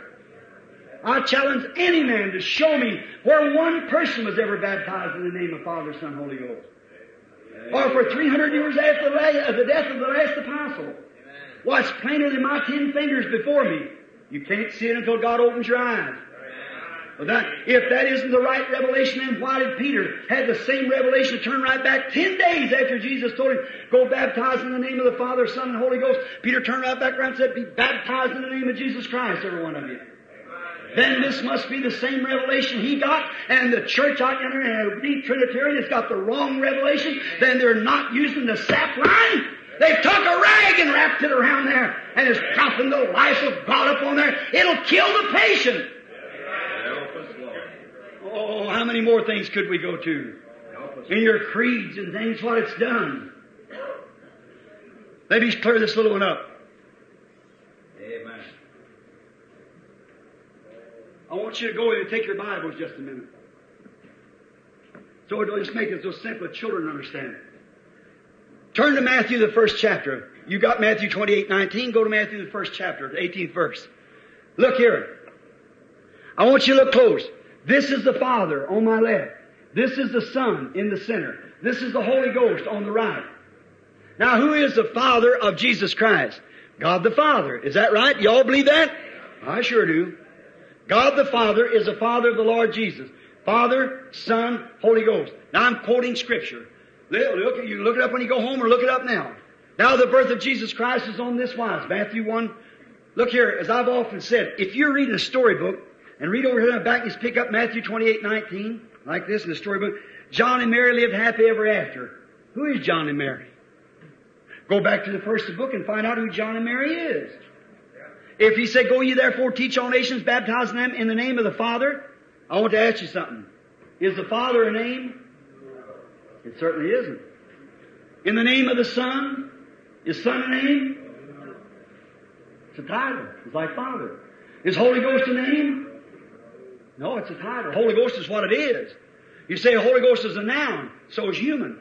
I challenge any man to show me where one person was ever baptized in the name of Father, Son, Holy Ghost. Or for 300 years after of uh, the death of the last apostle. Why, it's plainer than my ten fingers before me. You can't see it until God opens your eyes. But that, if that isn't the right revelation, then why did Peter have the same revelation turn right back ten days after Jesus told him, go baptize in the name of the Father, Son, and Holy Ghost? Peter turned right back around and said, be baptized in the name of Jesus Christ, every one of you. Then this must be the same revelation he got, and the church out yonder and the Trinitarian has got the wrong revelation, then they're not using the sap line. They took a rag and wrapped it around there and is dropping the life of God upon there. It'll kill the patient. Oh, how many more things could we go to? In your creeds and things, what it's done. Let me clear this little one up. Amen. I want you to go in and take your Bibles just a minute. So it'll just make it so simple children understand it. Turn to Matthew, the first chapter. You got Matthew 28, 19. Go to Matthew, the first chapter, the 18th verse. Look here. I want you to look close. This is the Father on my left. This is the Son in the center. This is the Holy Ghost on the right. Now, who is the Father of Jesus Christ? God the Father. Is that right? You all believe that? I sure do. God the Father is the Father of the Lord Jesus. Father, Son, Holy Ghost. Now I'm quoting Scripture. Look, you look it up when you go home or look it up now. Now the birth of Jesus Christ is on this wise. Matthew 1. Look here, as I've often said, if you're reading a storybook and read over here in the back, just pick up Matthew 28, 19, like this in the storybook. John and Mary lived happy ever after. Who is John and Mary? Go back to the first book and find out who John and Mary is. If he said, Go ye therefore teach all nations, baptizing them in the name of the Father, I want to ask you something. Is the Father a name? It certainly isn't. In the name of the Son, is Son a name? It's a title. It's like Father. Is Holy Ghost a name? No, it's a title. Holy Ghost is what it is. You say Holy Ghost is a noun, so is human.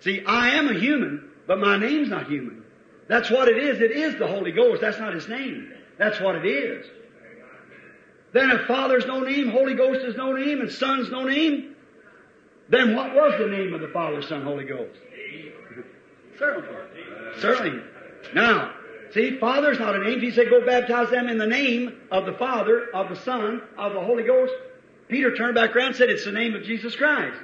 See, I am a human, but my name's not human. That's what it is. It is the Holy Ghost. That's not His name. That's what it is. Then if Father's no name, Holy Ghost is no name, and Son's no name, then what was the name of the Father, Son, Holy Ghost? Certainly. Certainly. Now, see, Father's not a name. He said, go baptize them in the name of the Father, of the Son, of the Holy Ghost. Peter turned back around and said, it's the name of Jesus Christ.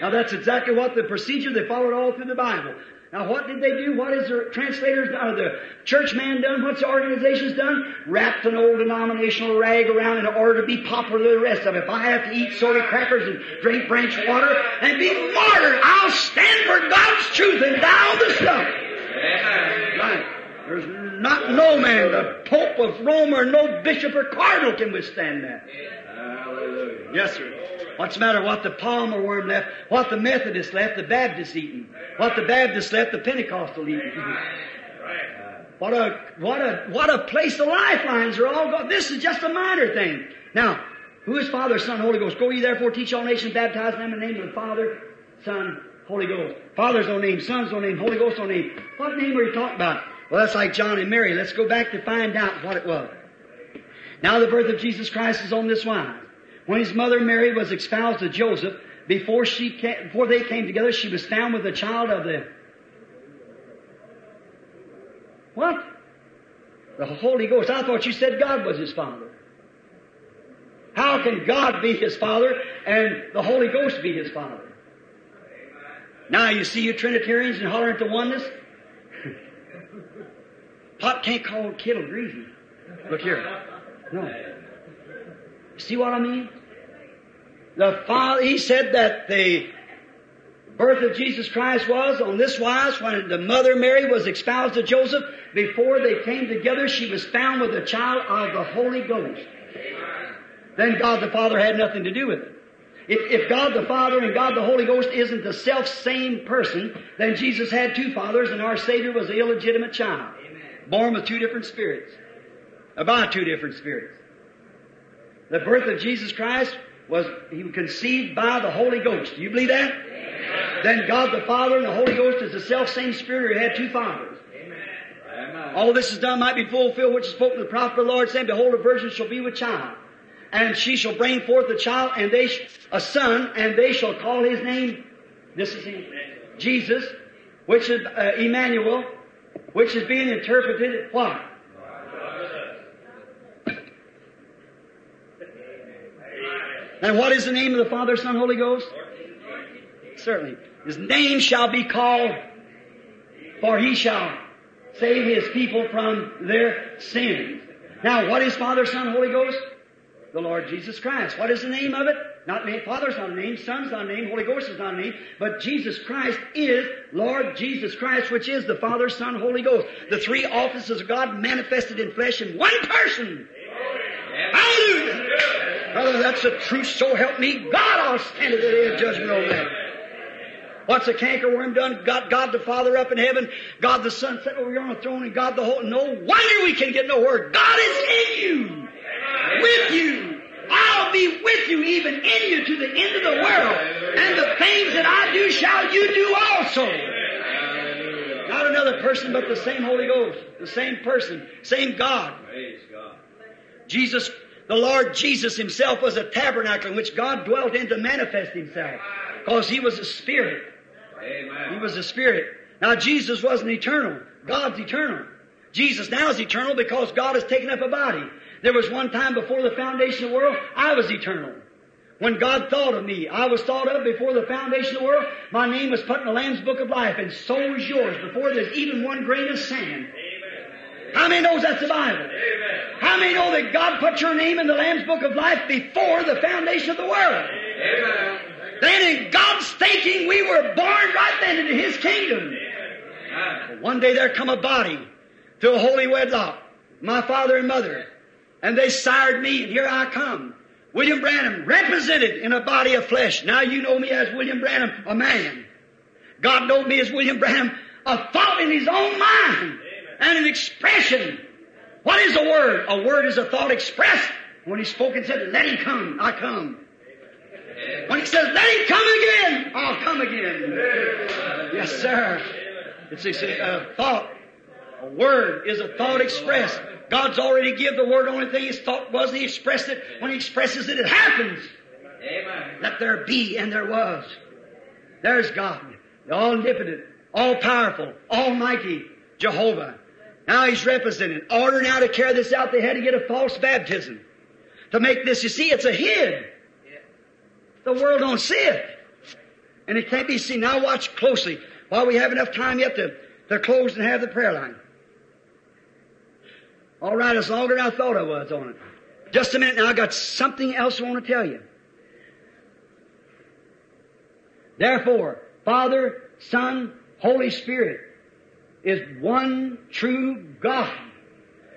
Now that's exactly what the procedure they followed all through the Bible. Now what did they do? What has the translators or the church man done? What's the organizations done? Wrapped an old denominational rag around in order to be popular with the rest of it. If I have to eat soda crackers and drink branch water and be martyred, I'll stand for God's truth and die on the stuff. Right. There's not no man, the Pope of Rome or no bishop or cardinal can withstand that. Hallelujah. Yes, sir. What's the matter? What the palmerworm left, what the Methodist left, the Baptist eating. What the Baptist left, the Pentecostal eating. What a, what a, what a place the lifelines are all gone. This is just a minor thing. Now, who is Father, Son, Holy Ghost? Go ye therefore teach all nations, baptize them in the name of the Father, Son, Holy Ghost. Father's no name, Son's no name, Holy Ghost's no name. What name are you talking about? Well, that's like John and Mary. Let's go back to find out what it was. Now the birth of Jesus Christ is on this wise. When his mother Mary was espoused to Joseph, before she came, before they came together, she was found with a child of the what? The Holy Ghost. I thought you said God was his father. How can God be his father and the Holy Ghost be his father? Now you see you Trinitarians and hollering the oneness. [LAUGHS] Pop can't call kettle greasy. Look here. No. See what I mean? The Father, He said that the birth of Jesus Christ was on this wise when the mother Mary was espoused to Joseph. Before they came together, she was found with a child of the Holy Ghost. Then God the Father had nothing to do with it. If, if God the Father and God the Holy Ghost isn't the self same person, then Jesus had two fathers and our Savior was an illegitimate child. Born with two different spirits. About two different spirits. The birth of Jesus Christ was, he was conceived by the Holy Ghost. Do you believe that? Then God the Father and the Holy Ghost is the self same Spirit who had two fathers. Amen. All this is done might be fulfilled, which is spoken to the prophet of the Lord, saying, Behold, a virgin shall be with child. And she shall bring forth a child, and they, sh- a son, and they shall call his name, this is him, Jesus, which is uh, Emmanuel, which is being interpreted, what? And what is the name of the Father, Son, Holy Ghost? Certainly. His name shall be called, for he shall save his people from their sins. Now, what is Father, Son, Holy Ghost? The Lord Jesus Christ. What is the name of it? Not name. Father's not a name. Son's not a name. Holy Ghost is not a name. But Jesus Christ is Lord Jesus Christ, which is the Father, Son, Holy Ghost. The three offices of God manifested in flesh in one person. Hallelujah! Brother, that's the truth. So help me God, I'll stand at the day of judgment on that. What's a cankerworm done? Got God the Father up in heaven, God the Son sat over here on the throne, and God the whole. No wonder we can get no word. God is in you, with you. I'll be with you, even in you, to the end of the world. And the things that I do shall you do also. Not another person, but the same Holy Ghost, the same person, same God. Praise God. Jesus, the Lord Jesus Himself was a tabernacle in which God dwelt in to manifest Himself. Because He was a Spirit. Amen. He was a Spirit. Now Jesus wasn't eternal. God's eternal. Jesus now is eternal because God has taken up a body. There was one time before the foundation of the world, I was eternal. When God thought of me, I was thought of before the foundation of the world. My name was put in the Lamb's Book of Life, and so is yours before there's even one grain of sand. How many knows that's the Bible? How many know that God put your name in the Lamb's Book of Life before the foundation of the world? Amen. Then in God's thinking, we were born right then into His kingdom. Amen. One day there come a body to a holy wedlock, my father and mother, and they sired me, and here I come. William Branham, represented in a body of flesh. Now you know me as William Branham, a man. God told me as William Branham, a thought in his own mind and an expression. What is a word? A word is a thought expressed. When he spoke and said, let him come, I come. When he says, let him come again, I'll come again. Yes, sir. It's a, a thought. A word is a thought expressed. God's already give the word. Only thing his thought was, he expressed it. When he expresses it, it happens. Amen. Let there be, and there was. There's God, the omnipotent, all powerful, almighty Jehovah. Now he's represented. Order now to carry this out, they had to get a false baptism. To make this, you see, it's a hid. The world don't see it. And it can't be seen. Now watch closely while we have enough time yet to, to close and have the prayer line. All right, it's longer than I thought I was on it. Just a minute now, I got something else I want to tell you. Therefore, Father, Son, Holy Spirit is one true God.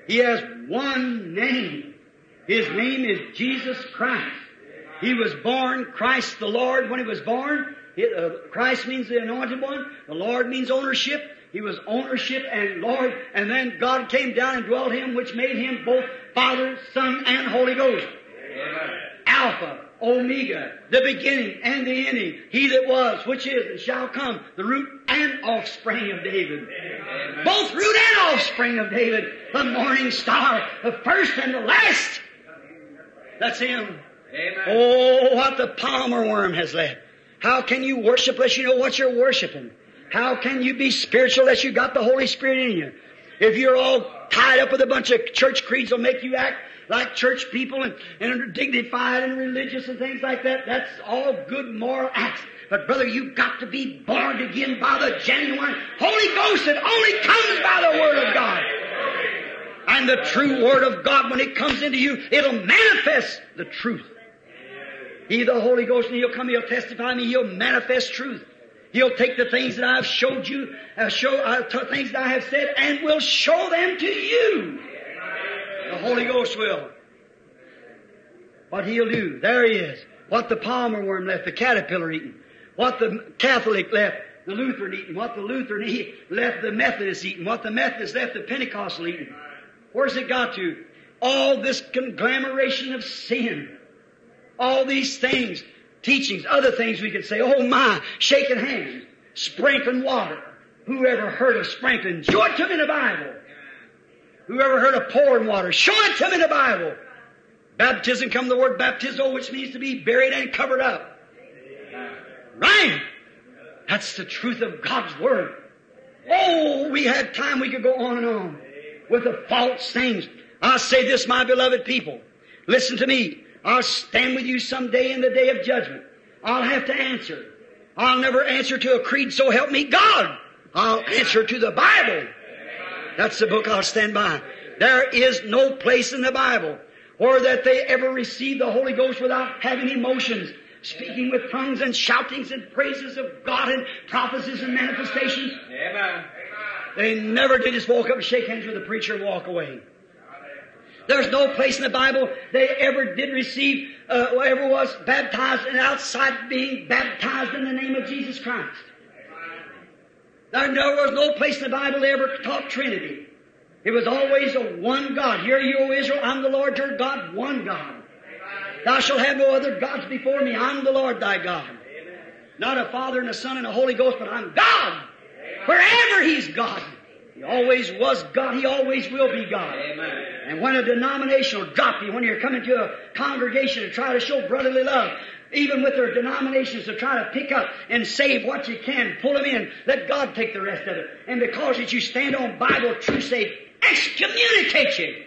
He has one name. His name is Jesus Christ. He was born Christ the Lord when he was born. Uh, Christ means the anointed one. The Lord means ownership. He was ownership and Lord. And then God came down and dwelt him, which made him both Father, Son, and Holy Ghost. Amen. Alpha, Omega, the beginning and the ending. He that was, which is, and shall come, the root and offspring of David. Both root and offspring of David. The morning star, the first and the last. That's him. Amen. Oh, what the palmerworm has left. How can you worship unless you know what you're worshiping? How can you be spiritual unless you got the Holy Spirit in you? If you're all tied up with a bunch of church creeds will make you act like church people and, and dignified and religious and things like that, that's all good moral acts. But brother, you've got to be born again by the genuine Holy Ghost that only comes by the Word of God. And the true Word of God, when it comes into you, it'll manifest the truth. He, the Holy Ghost, and He'll come, He'll testify me, He'll manifest truth. He'll take the things that I've showed you, uh, show uh, t- things that I have said, and will show them to you. The Holy Ghost will. What He'll do, there He is. What the palmerworm left, the caterpillar eating. What the Catholic left, the Lutheran eating. What the Lutheran eat, left, the Methodist eating. What the Methodist left, the Pentecostal eating. Where's it got to? All this conglomeration of sin. All these things, teachings, other things we could say, oh my, shaking hands, sprinkling water. Whoever heard of sprinkling? Show it to me in the Bible. Whoever heard of pouring water? Show it to me in the Bible. Baptism come the word baptizo, which means to be buried and covered up. Right. That's the truth of God's Word. Oh, we had time we could go on and on with the false things. I say this, my beloved people. Listen to me. I'll stand with you someday in the day of judgment. I'll have to answer. I'll never answer to a creed, so help me God. I'll answer to the Bible. That's the book I'll stand by. There is no place in the Bible where that they ever received the Holy Ghost without having emotions, speaking with tongues and shoutings and praises of God and prophecies and manifestations. Amen. They never did just walk up and shake hands with the preacher and walk away. There's no place in the Bible they ever did receive, uh, or ever was baptized and outside being baptized in the name of Jesus Christ. There, there was no place in the Bible they ever taught Trinity. It was always a one God. Hear you, O Israel, I'm the Lord your God, one God. Thou shalt have no other gods before me. I'm the Lord thy God. Not a Father and a Son and a Holy Ghost, but I'm God. Wherever He's God. He always was God. He always will be God. Amen. And when a denomination will drop you, when you're coming to a congregation to try to show brotherly love, even with their denominations to try to pick up and save what you can, pull them in, let God take the rest of it. And because that you stand on Bible truth, they excommunicate you.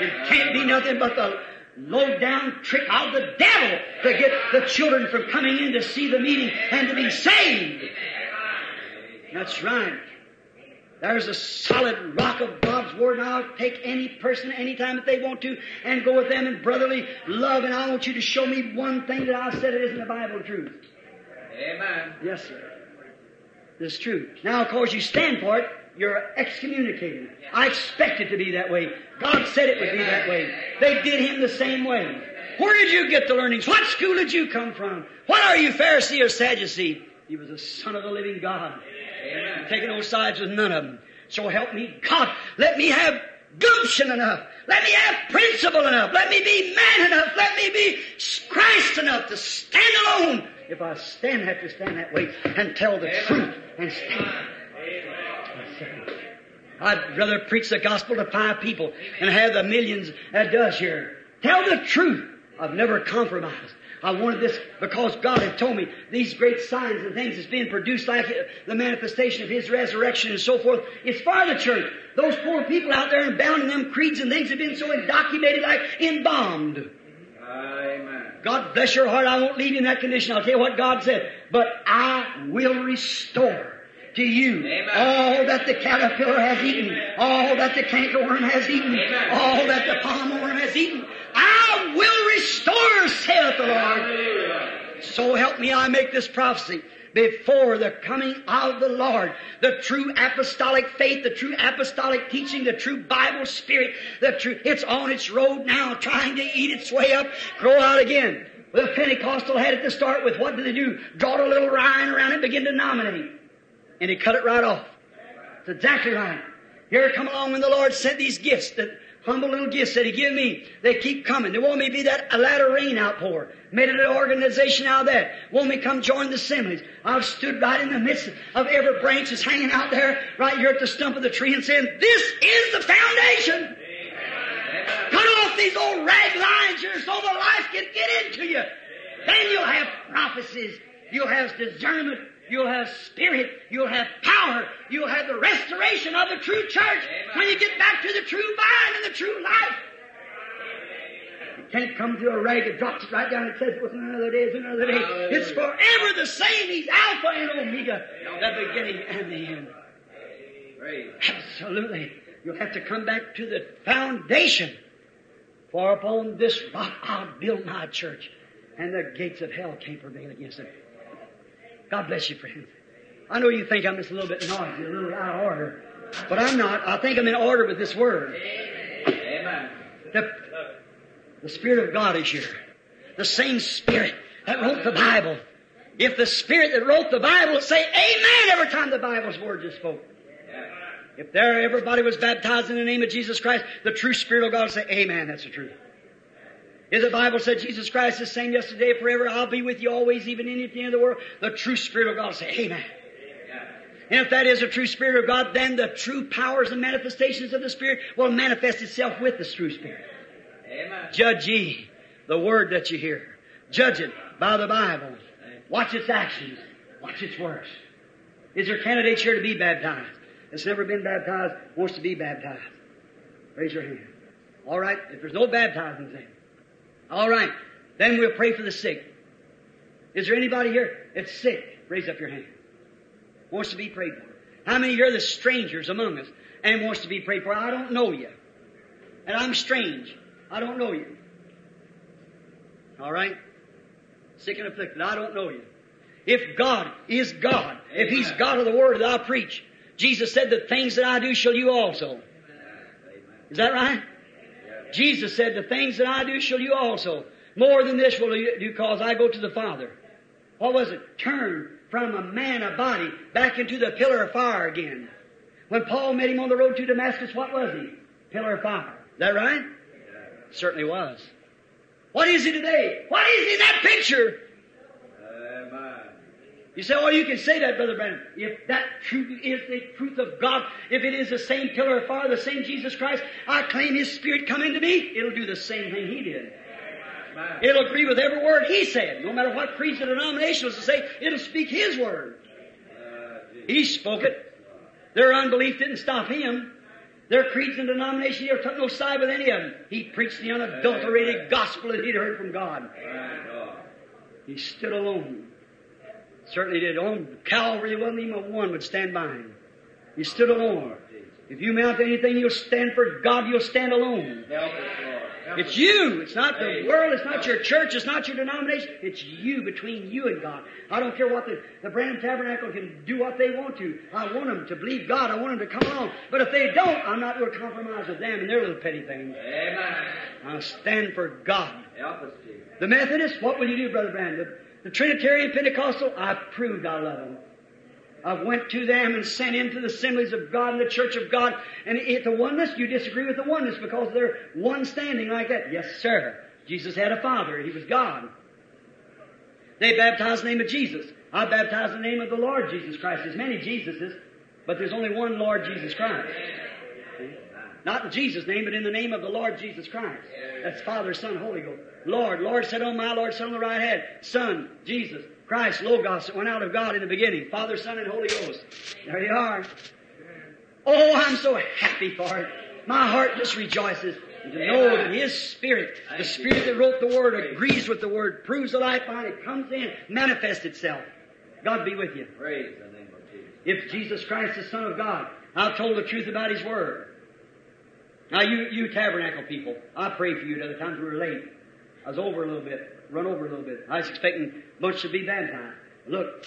It can't be nothing but the low down trick of the devil to get the children from coming in to see the meeting and to be saved. That's right. There's a solid rock of God's Word, and I'll take any person anytime that they want to and go with them in brotherly love, and I want you to show me one thing that I said it isn't the Bible truth. Amen. Yes, sir. This is true. Now, of course, you stand for it, you're excommunicated. I expect it to be that way. God said it would be that way. They did him the same way. Where did you get the learnings? What school did you come from? What are you, Pharisee or Sadducee? He was a son of the living God. Amen. Taking no sides with none of them. So help me God. Let me have gumption enough. Let me have principle enough. Let me be man enough. Let me be Christ enough to stand alone. If I stand, have to stand that way and tell the truth and stand. I'd rather preach the gospel to five people and have the millions that does here. Tell the truth. I've never compromised. I wanted this because God had told me these great signs and things that's being produced like the manifestation of His resurrection and so forth. It's for the church. Those poor people out there and bound in them creeds and things have been so indoctrinated like embalmed. Amen. God bless your heart. I won't leave you in that condition. I'll tell you what God said. But I will restore to you Amen. all that the caterpillar has eaten, all that the cankerworm has eaten, Amen. all that the palm worm has eaten. I will restore, saith the Lord. So help me, I make this prophecy before the coming of the Lord. The true apostolic faith, the true apostolic teaching, the true Bible spirit, the true, it's on its road now, trying to eat its way up, grow out again. Well, Pentecostal had it to start with. What did they do? Draw a little rind around it, begin to nominate. And he cut it right off. It's exactly right. Here come along when the Lord sent these gifts, the humble little gifts that He gave me. They keep coming. They want me to be that a latter rain outpour. Made it an organization out of that. Want me to come join the assemblies. I've stood right in the midst of every branch that's hanging out there, right here at the stump of the tree and saying, this is the foundation. Cut off these old rag lines here so the life can get into you. Then you'll have prophecies. You'll have discernment. You'll have spirit. You'll have power. You'll have the restoration of the true church when you get back to the true vine and the true life. You can't come to a rag It drops it right down It says it was another day, it's another day. It's forever the same. He's Alpha and Omega, the beginning and the end. Praise. Absolutely. You'll have to come back to the foundation. For upon this rock I'll build my church, and the gates of hell can't prevail against it. God bless you, friends. I know you think I'm just a little bit noisy, a little out of order, but I'm not. I think I'm in order with this word. Amen. The, the Spirit of God is here. The same Spirit that wrote the Bible. If the Spirit that wrote the Bible would say Amen every time the Bible's word is spoken. If there everybody was baptized in the name of Jesus Christ, the true Spirit of God would say, Amen, that's the truth. If the Bible said Jesus Christ is the same yesterday, forever, I'll be with you always, even in the end of the world, the true Spirit of God will say, Amen. And if that is the true Spirit of God, then the true powers and manifestations of the Spirit will manifest itself with the true Spirit. Amen. Judge ye the word that you hear. Judge it by the Bible. Watch its actions. Watch its works. Is there candidates here to be baptized? That's never been baptized, wants to be baptized. Raise your hand. All right. If there's no baptizing thing. All right. Then we'll pray for the sick. Is there anybody here that's sick? Raise up your hand. Wants to be prayed for. How many here are the strangers among us and wants to be prayed for? I don't know you. And I'm strange. I don't know you. All right? Sick and afflicted. I don't know you. If God is God, if He's God of the Word that I preach, Jesus said, The things that I do shall you also. Is that right? Jesus said, The things that I do shall you also. More than this will you do cause I go to the Father. What was it? Turn from a man, a body, back into the pillar of fire again. When Paul met him on the road to Damascus, what was he? Pillar of fire. Is that right? Certainly was. What is he today? What is he in that picture? You say, oh, you can say that, Brother Branham. If that truth is the truth of God, if it is the same pillar of fire, the same Jesus Christ, I claim His Spirit come into me, it'll do the same thing He did. It'll agree with every word He said. No matter what creeds or denominations to say, it'll speak His word. He spoke it. Their unbelief didn't stop Him. Their creeds and denominations never took no side with any of them. He preached the unadulterated gospel that he'd heard from God. He stood alone. Certainly did. On Calvary, there wasn't even a one would stand by him. He stood alone. If you mount anything, you'll stand for God, you'll stand alone. Help us, Lord. Help It's you. It's not the world. It's not your church. It's not your denomination. It's you between you and God. I don't care what the, the Branham Tabernacle can do what they want to. I want them to believe God. I want them to come along. But if they don't, I'm not going to compromise with them and their little petty things. Amen. I'll stand for God. Help us, Jesus. The Methodists, what will you do, Brother Branham? The Trinitarian Pentecostal, I proved I love them. I went to them and sent into the assemblies of God and the church of God. And at the oneness, you disagree with the oneness because they're one standing like that. Yes, sir. Jesus had a father. He was God. They baptized the name of Jesus. I baptize the name of the Lord Jesus Christ. There's many Jesuses, but there's only one Lord Jesus Christ. Not in Jesus' name, but in the name of the Lord Jesus Christ. That's Father, Son, Holy Ghost. Lord, Lord said on my Lord, Son on the right hand. Son, Jesus, Christ, Logos that went out of God in the beginning. Father, Son, and Holy Ghost. There you are. Oh, I'm so happy for it. My heart just rejoices to know that His Spirit, the Spirit that wrote the Word, agrees with the Word, proves the life behind it, comes in, manifests itself. God be with you. Praise the name of Jesus. If Jesus Christ is Son of God, I've told the truth about His Word. Now, you, you tabernacle people, I pray for you at other times we were late. I was over a little bit, run over a little bit. I was expecting a bunch to be baptized. Look,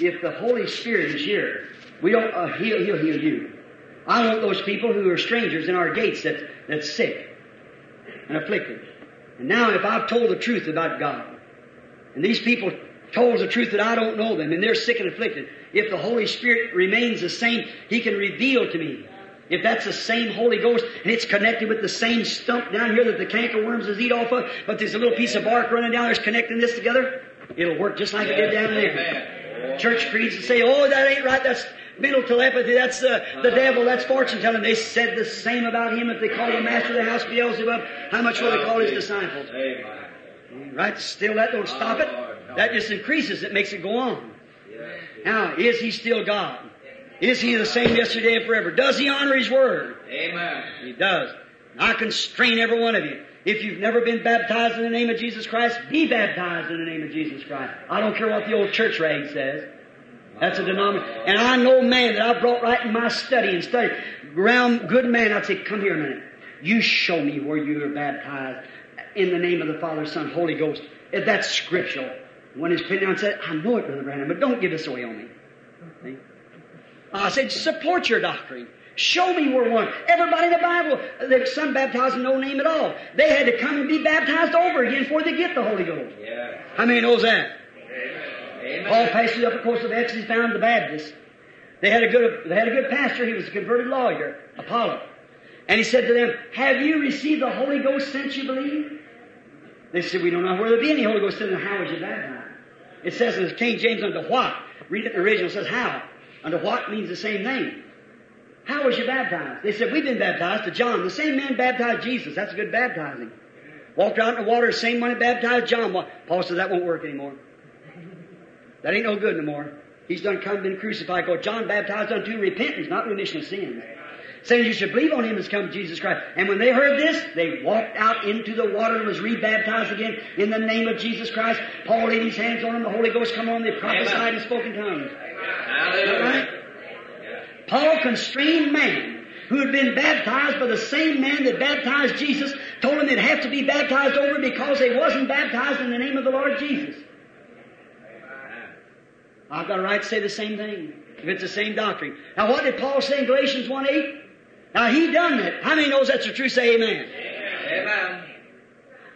if the Holy Spirit is here, we don't, uh, he'll, he'll heal you. I want those people who are strangers in our gates that, that's sick and afflicted. And now if I've told the truth about God, and these people told the truth that I don't know them, and they're sick and afflicted, if the Holy Spirit remains the same, He can reveal to me. If that's the same Holy Ghost, and it's connected with the same stump down here that the cankerworms is eat off of, but there's a little piece of bark running down there that's connecting this together, it'll work just like it did down there. Amen. Church creeds that say, oh, that ain't right, that's mental telepathy, that's uh, the devil, that's fortune telling. They said the same about him if they called the master of the house Beelzebub. How much will they call his disciples? Amen. Right? Still, that don't stop it. That just increases it, makes it go on. Now, is he still God? Is he the same yesterday and forever? Does he honor his word? Amen. He does. I constrain every one of you. If you've never been baptized in the name of Jesus Christ, be baptized in the name of Jesus Christ. I don't care what the old church rag says. That's a denomination. And I know man that I brought right in my study and study. Ground good man, I'd say, come here a minute. You show me where you were baptized in the name of the Father, Son, Holy Ghost. If that's scriptural. When his opinion I said, I know it, Brother Branham, but don't give this away on me. See? I said, support your doctrine. Show me where one. Everybody in the Bible, there's some baptized in no name at all. They had to come and be baptized over again before they get the Holy Ghost. Yeah. How many knows that? Amen. Paul passes up the course of Ephesus found the Baptists. They had a good, they had a good pastor. He was a converted lawyer, Apollo. And he said to them, have you received the Holy Ghost since you believe? They said, we don't know where there be any Holy Ghost. He said, how was you baptized? It says in King James, unto what? Read it in the original, it says how. Unto what means the same thing. How was you baptized? They said, we've been baptized to John. The same man baptized Jesus. That's good baptizing. Walked out in the water, the same one that baptized John. Paul said that won't work anymore. That ain't no good no more. He's done come been crucified. Because John baptized unto repentance, not remission of sins. Saying you should believe on him as come Jesus Christ. And when they heard this, they walked out into the water and was rebaptized again in the name of Jesus Christ. Paul laid his hands on them, the Holy Ghost come on, they prophesied and spoke in tongues. Is that Hallelujah. right? Paul constrained man who had been baptized by the same man that baptized Jesus, told him they'd have to be baptized over because they wasn't baptized in the name of the Lord Jesus. I've got a right to say the same thing, if it's the same doctrine. Now what did Paul say in Galatians 1 8? Now he done that. How many knows that's the truth? Say amen. Amen.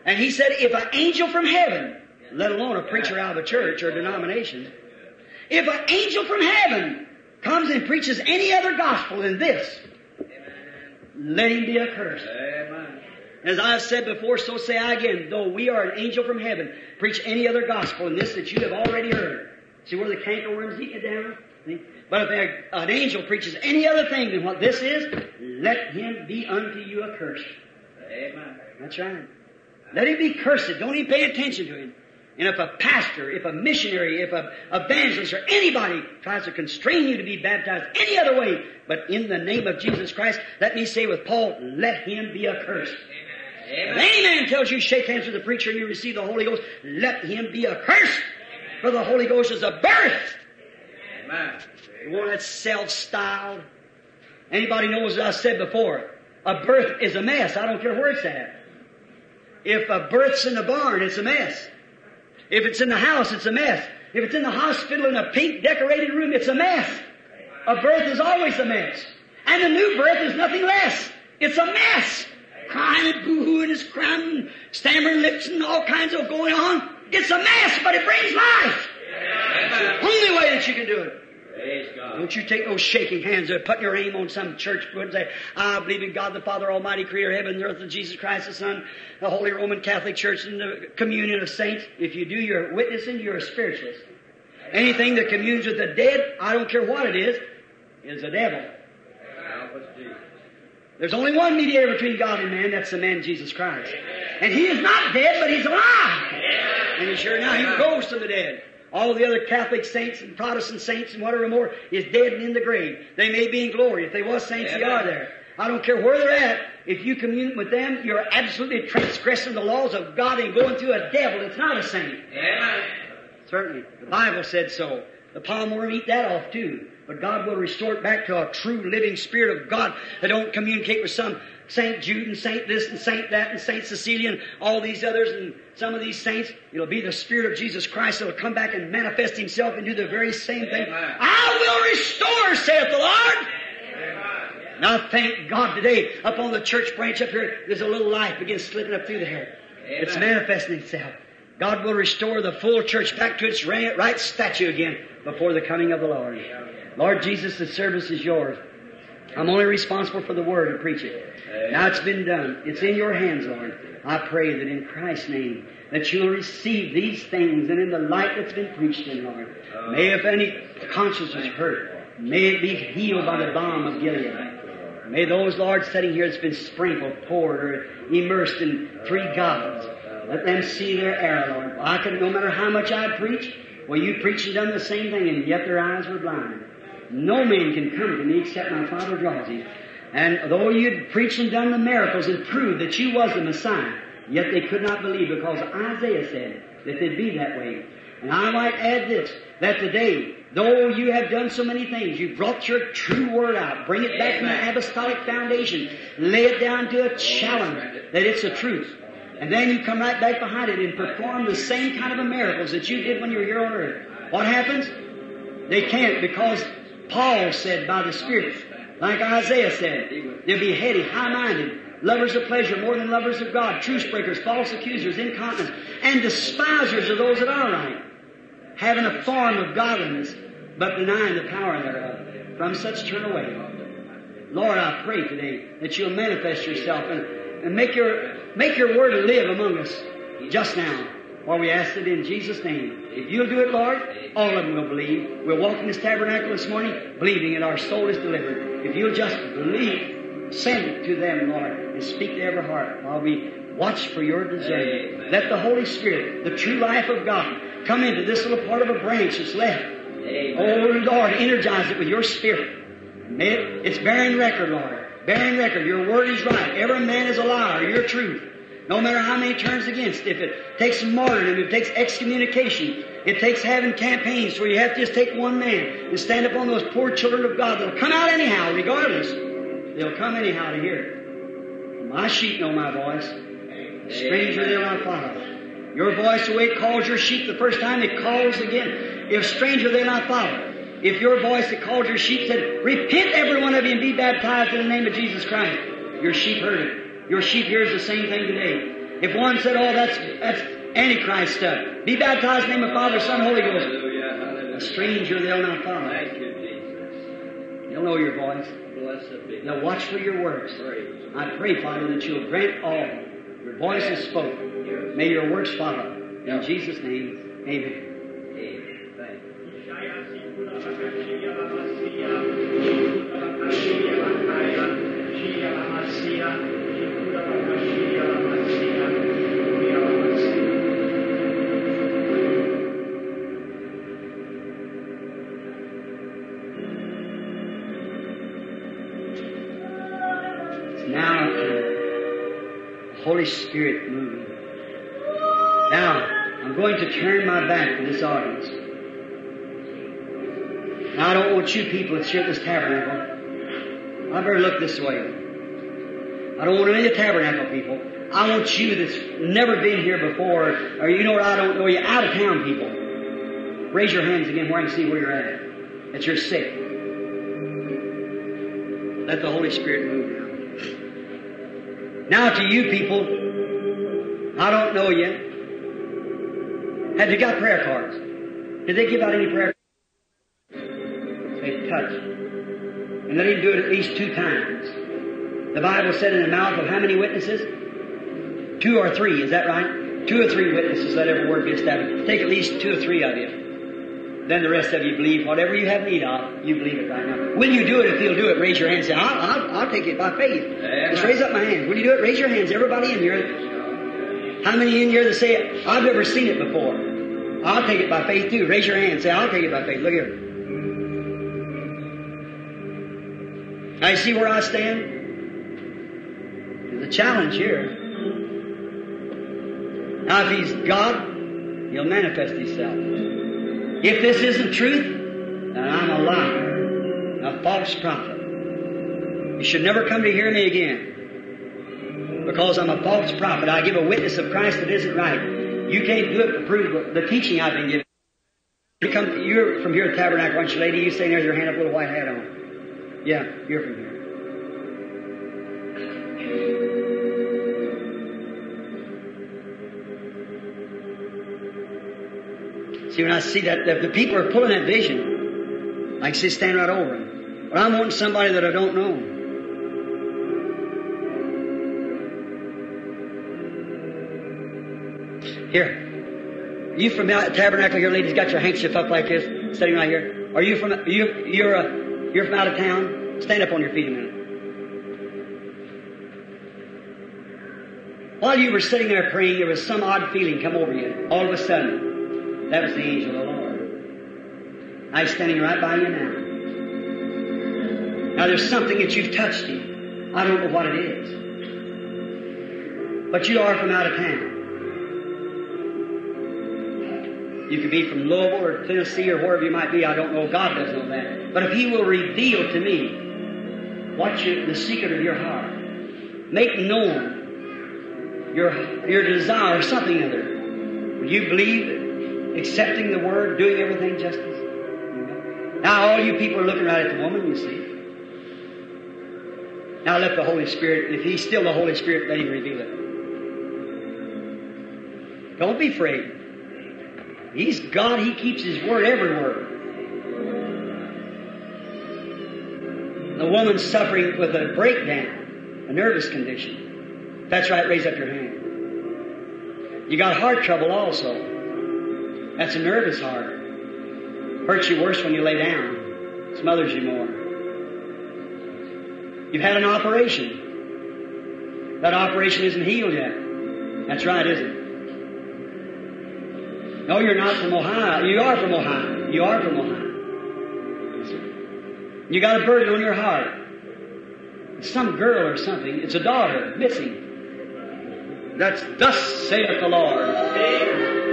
And he said, if an angel from heaven, let alone a preacher out of a church or a denomination, if an angel from heaven comes and preaches any other gospel than this, let him be accursed. Amen. As I've said before, so say I again, though we are an angel from heaven, preach any other gospel than this that you have already heard. See where the cankerworms eat you down? But if an angel preaches any other thing than what this is, let him be unto you accursed. Amen. That's right. Let him be cursed. Don't even pay attention to him. And if a pastor, if a missionary, if a evangelist or anybody tries to constrain you to be baptized any other way, but in the name of Jesus Christ, let me say with Paul, let him be accursed. If Amen. any man tells you shake hands with the preacher and you receive the Holy Ghost, let him be accursed. For the Holy Ghost is a birth. Amen. The one that's self-styled. Anybody knows what I said before. A birth is a mess. I don't care where it's at. If a birth's in the barn, it's a mess. If it's in the house, it's a mess. If it's in the hospital in a pink decorated room, it's a mess. A birth is always a mess. And a new birth is nothing less. It's a mess. Crying and boo-hooing and crying, stammering lips and all kinds of going on. It's a mess, but it brings life. Only way that you can do it. Don't you take no shaking hands or put your aim on some church foot and say, I believe in God the Father Almighty, Creator of heaven and earth, and Jesus Christ the Son, the Holy Roman Catholic Church, and the communion of saints. If you do, you're witnessing, you're a spiritualist. Anything that communes with the dead, I don't care what it is, is a devil. Help us, Jesus. There's only one mediator between God and man, that's the man Jesus Christ. And he is not dead, but he's alive. And he's sure now he goes to the dead. All the other Catholic saints and Protestant saints and whatever more is dead and in the grave. They may be in glory. If they was saints, they are there. I don't care where they're at. If you commune with them, you're absolutely transgressing the laws of God and going through a devil. It's not a saint. Amen. Certainly. The Bible said so. The palm worm eat that off too. But God will restore it back to a true living spirit of God that don't communicate with some Saint Jude and Saint this and Saint that and Saint Cecilia and all these others and some of these saints. It'll be the Spirit of Jesus Christ that'll come back and manifest Himself and do the very same thing. Amen. I will restore, saith the Lord. Now thank God today up on the church branch up here, there's a little light begins slipping up through there. It's Amen. manifesting itself. God will restore the full church back to its right statue again before the coming of the Lord. Lord Jesus, the service is yours. I'm only responsible for the word and preach it. Now it's been done. It's in your hands, Lord. I pray that in Christ's name that you'll receive these things and in the light that's been preached in, Lord. May if any conscience is hurt, may it be healed by the balm of Gilead. May those, Lord, sitting here that's been sprinkled, poured, or immersed in three gods, let them see their error, Lord. I could, no matter how much I preach, well, you preached and done the same thing, and yet their eyes were blind. No man can come to me except my Father draws him. And though you'd preached and done the miracles and proved that you was the Messiah, yet they could not believe because Isaiah said that they'd be that way. And I might add this, that today, though you have done so many things, you've brought your true word out, bring it back from the apostolic foundation, lay it down to a challenge that it's the truth. And then you come right back behind it and perform the same kind of miracles that you did when you were here on earth. What happens? They can't because Paul said by the Spirit, like Isaiah said, they'll be heady, high-minded, lovers of pleasure more than lovers of God, truce breakers, false accusers, incontinents, and despisers of those that are right, having a form of godliness, but denying the power thereof. From such turn away. Lord, I pray today that you'll manifest yourself and, and make your make your word live among us just now. For we ask it in Jesus' name. If you'll do it, Lord, all of them will believe. We'll walk in this tabernacle this morning, believing that our soul is delivered. If you'll just believe, send it to them, Lord, and speak to every heart while we watch for your discernment. Let the Holy Spirit, the true life of God, come into this little part of a branch that's left. Amen. Oh Lord, energize it with your spirit. It, it's bearing record, Lord. Bearing record. Your word is right. Every man is a liar. Your truth. No matter how many turns against. If it takes martyrdom, it takes excommunication. It takes having campaigns where you have to just take one man and stand up on those poor children of God. They'll come out anyhow, regardless. They'll come anyhow to hear it. My sheep know my voice. Stranger they'll not follow. Your voice, the way it calls your sheep the first time, it calls again. If stranger they'll not follow. If your voice that called your sheep said, Repent every one of you and be baptized in the name of Jesus Christ, your sheep heard it. Your sheep hears the same thing today. If one said, Oh, that's that's Antichrist stuff, be baptized in the name of Father, Son, Holy Ghost. A stranger they'll not follow. Thank you, Jesus. They'll know your voice. Blessed be They'll watch for your works. Praise. I pray, Father, that you'll grant all. Your voice is spoken. May your works follow. In Jesus' name, amen. Amen. Holy Spirit moving. Now, I'm going to turn my back to this audience. Now, I don't want you people that's at this tabernacle. I better look this way. I don't want any tabernacle people. I want you that's never been here before, or you know what, I don't know you, out of town people. Raise your hands again where I can see where you're at. That you're sick. Let the Holy Spirit move now. To you people, I don't know you. Have you got prayer cards? Did they give out any prayer cards? They touch. And let him do it at least two times. The Bible said in the mouth of how many witnesses? Two or three, is that right? Two or three witnesses, let every word be established. Take at least two or three of you. Then the rest of you believe whatever you have need of, you believe it right now. Will you do it, if you'll do it, raise your hand and say, I'll, I'll, I'll take it by faith. Just raise up my hand. When you do it, raise your hands. Everybody in here. How many in here that say, I've never seen it before? I'll take it by faith too. Raise your hand. And say, I'll take it by faith. Look here. I see where I stand? There's a challenge here. Now if He's God, He'll manifest Himself. If this isn't truth, then I'm a liar, a false prophet. You should never come to hear me again. Because I'm a false prophet. I give a witness of Christ that isn't right. You can't do it to prove the teaching I've been given. You come, you're from here at Tabernacle, aren't you, lady? You stay there your hand up, with a little white hat on. Yeah, you're from here. See, when I see that, the, the people are pulling that vision, I can stand right over them. But I'm wanting somebody that I don't know. Here, you from out Tabernacle here, ladies, got your handkerchief up like this, sitting right here. Are you from? You you're uh, you're from out of town. Stand up on your feet a minute. While you were sitting there praying, there was some odd feeling come over you. All of a sudden, that was the angel of the Lord. I'm standing right by you now. Now there's something that you've touched him. I don't know what it is. But you are from out of town. You could be from Louisville or Tennessee or wherever you might be. I don't know. God doesn't know that. But if He will reveal to me what you, the secret of your heart, make known your your desire, something other. Will you believe, accepting the word, doing everything justice? Now all you people are looking right at the woman, you see. Now let the Holy Spirit, if He's still the Holy Spirit, let Him reveal it. Don't be afraid. He's God. He keeps His word everywhere. The woman's suffering with a breakdown, a nervous condition. That's right. Raise up your hand. You got heart trouble also. That's a nervous heart. Hurts you worse when you lay down. Smothers you more. You've had an operation. That operation isn't healed yet. That's right, isn't it? No, you're not from Ohio. You are from Ohio. You are from Ohio. You got a burden on your heart. It's some girl or something. It's a daughter missing. That's thus saith the Lord.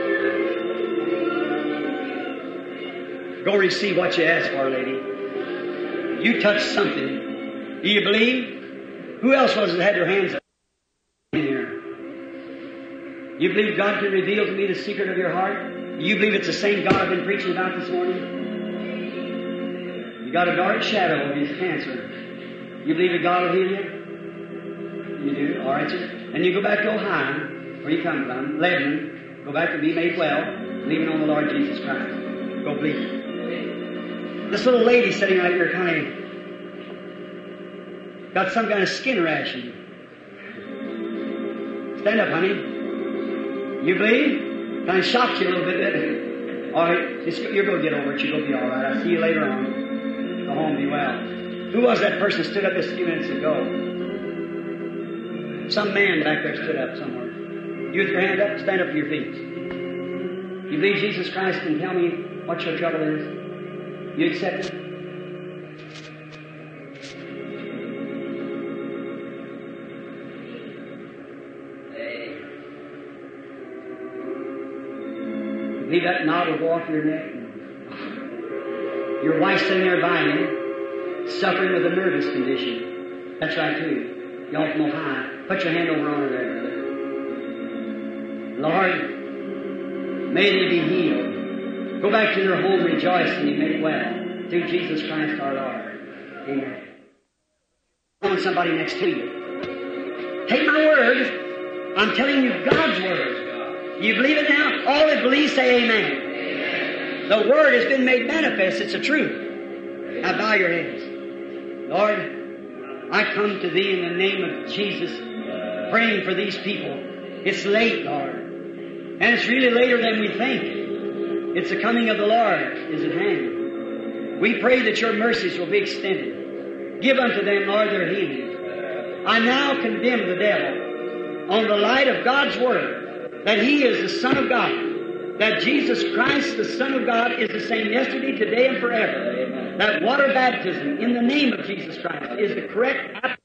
Go receive what you asked for, lady. You touched something. Do you believe? Who else was it that had their hands up in here? You believe God can reveal to me the secret of your heart? You believe it's the same God I've been preaching about this morning? You got a dark shadow of his cancer. You believe that God will heal you? You do? All right. And you go back to Ohio, where you come from, Lebanon, go back to be made well, believing on the Lord Jesus Christ. Go believe. This little lady sitting right here kind of got some kind of skin rash. Stand up, honey. You believe? Kind of shocked you a little bit? [LAUGHS] All right, you're going to get over it. You're going to be all right. I'll see you later on. Go home, be well. Who was that person stood up just a few minutes ago? Some man back there stood up somewhere. You with your hand up, stand up to your feet. You believe Jesus Christ can tell me what your trouble is? You accept it? Leave that knot go off your neck. Your wife's sitting there you, suffering with a nervous condition. That's right too. Y'all from Ohio. Put your hand over on her there, brother. Lord, may they be healed. Go back to their home rejoicing and made well. Through Jesus Christ our Lord. Amen. Want somebody next to you. Take my word. I'm telling you God's word. You believe it now? All that believe say amen. The Word has been made manifest. It's a truth. Now bow your heads. Lord, I come to Thee in the name of Jesus, praying for these people. It's late, Lord. And it's really later than we think. It's the coming of the Lord is at hand. We pray that Your mercies will be extended. Give unto them, Lord, their healing. I now condemn the devil on the light of God's Word that He is the Son of God that Jesus Christ, the Son of God, is the same yesterday, today, and forever. That water baptism in the name of Jesus Christ is the correct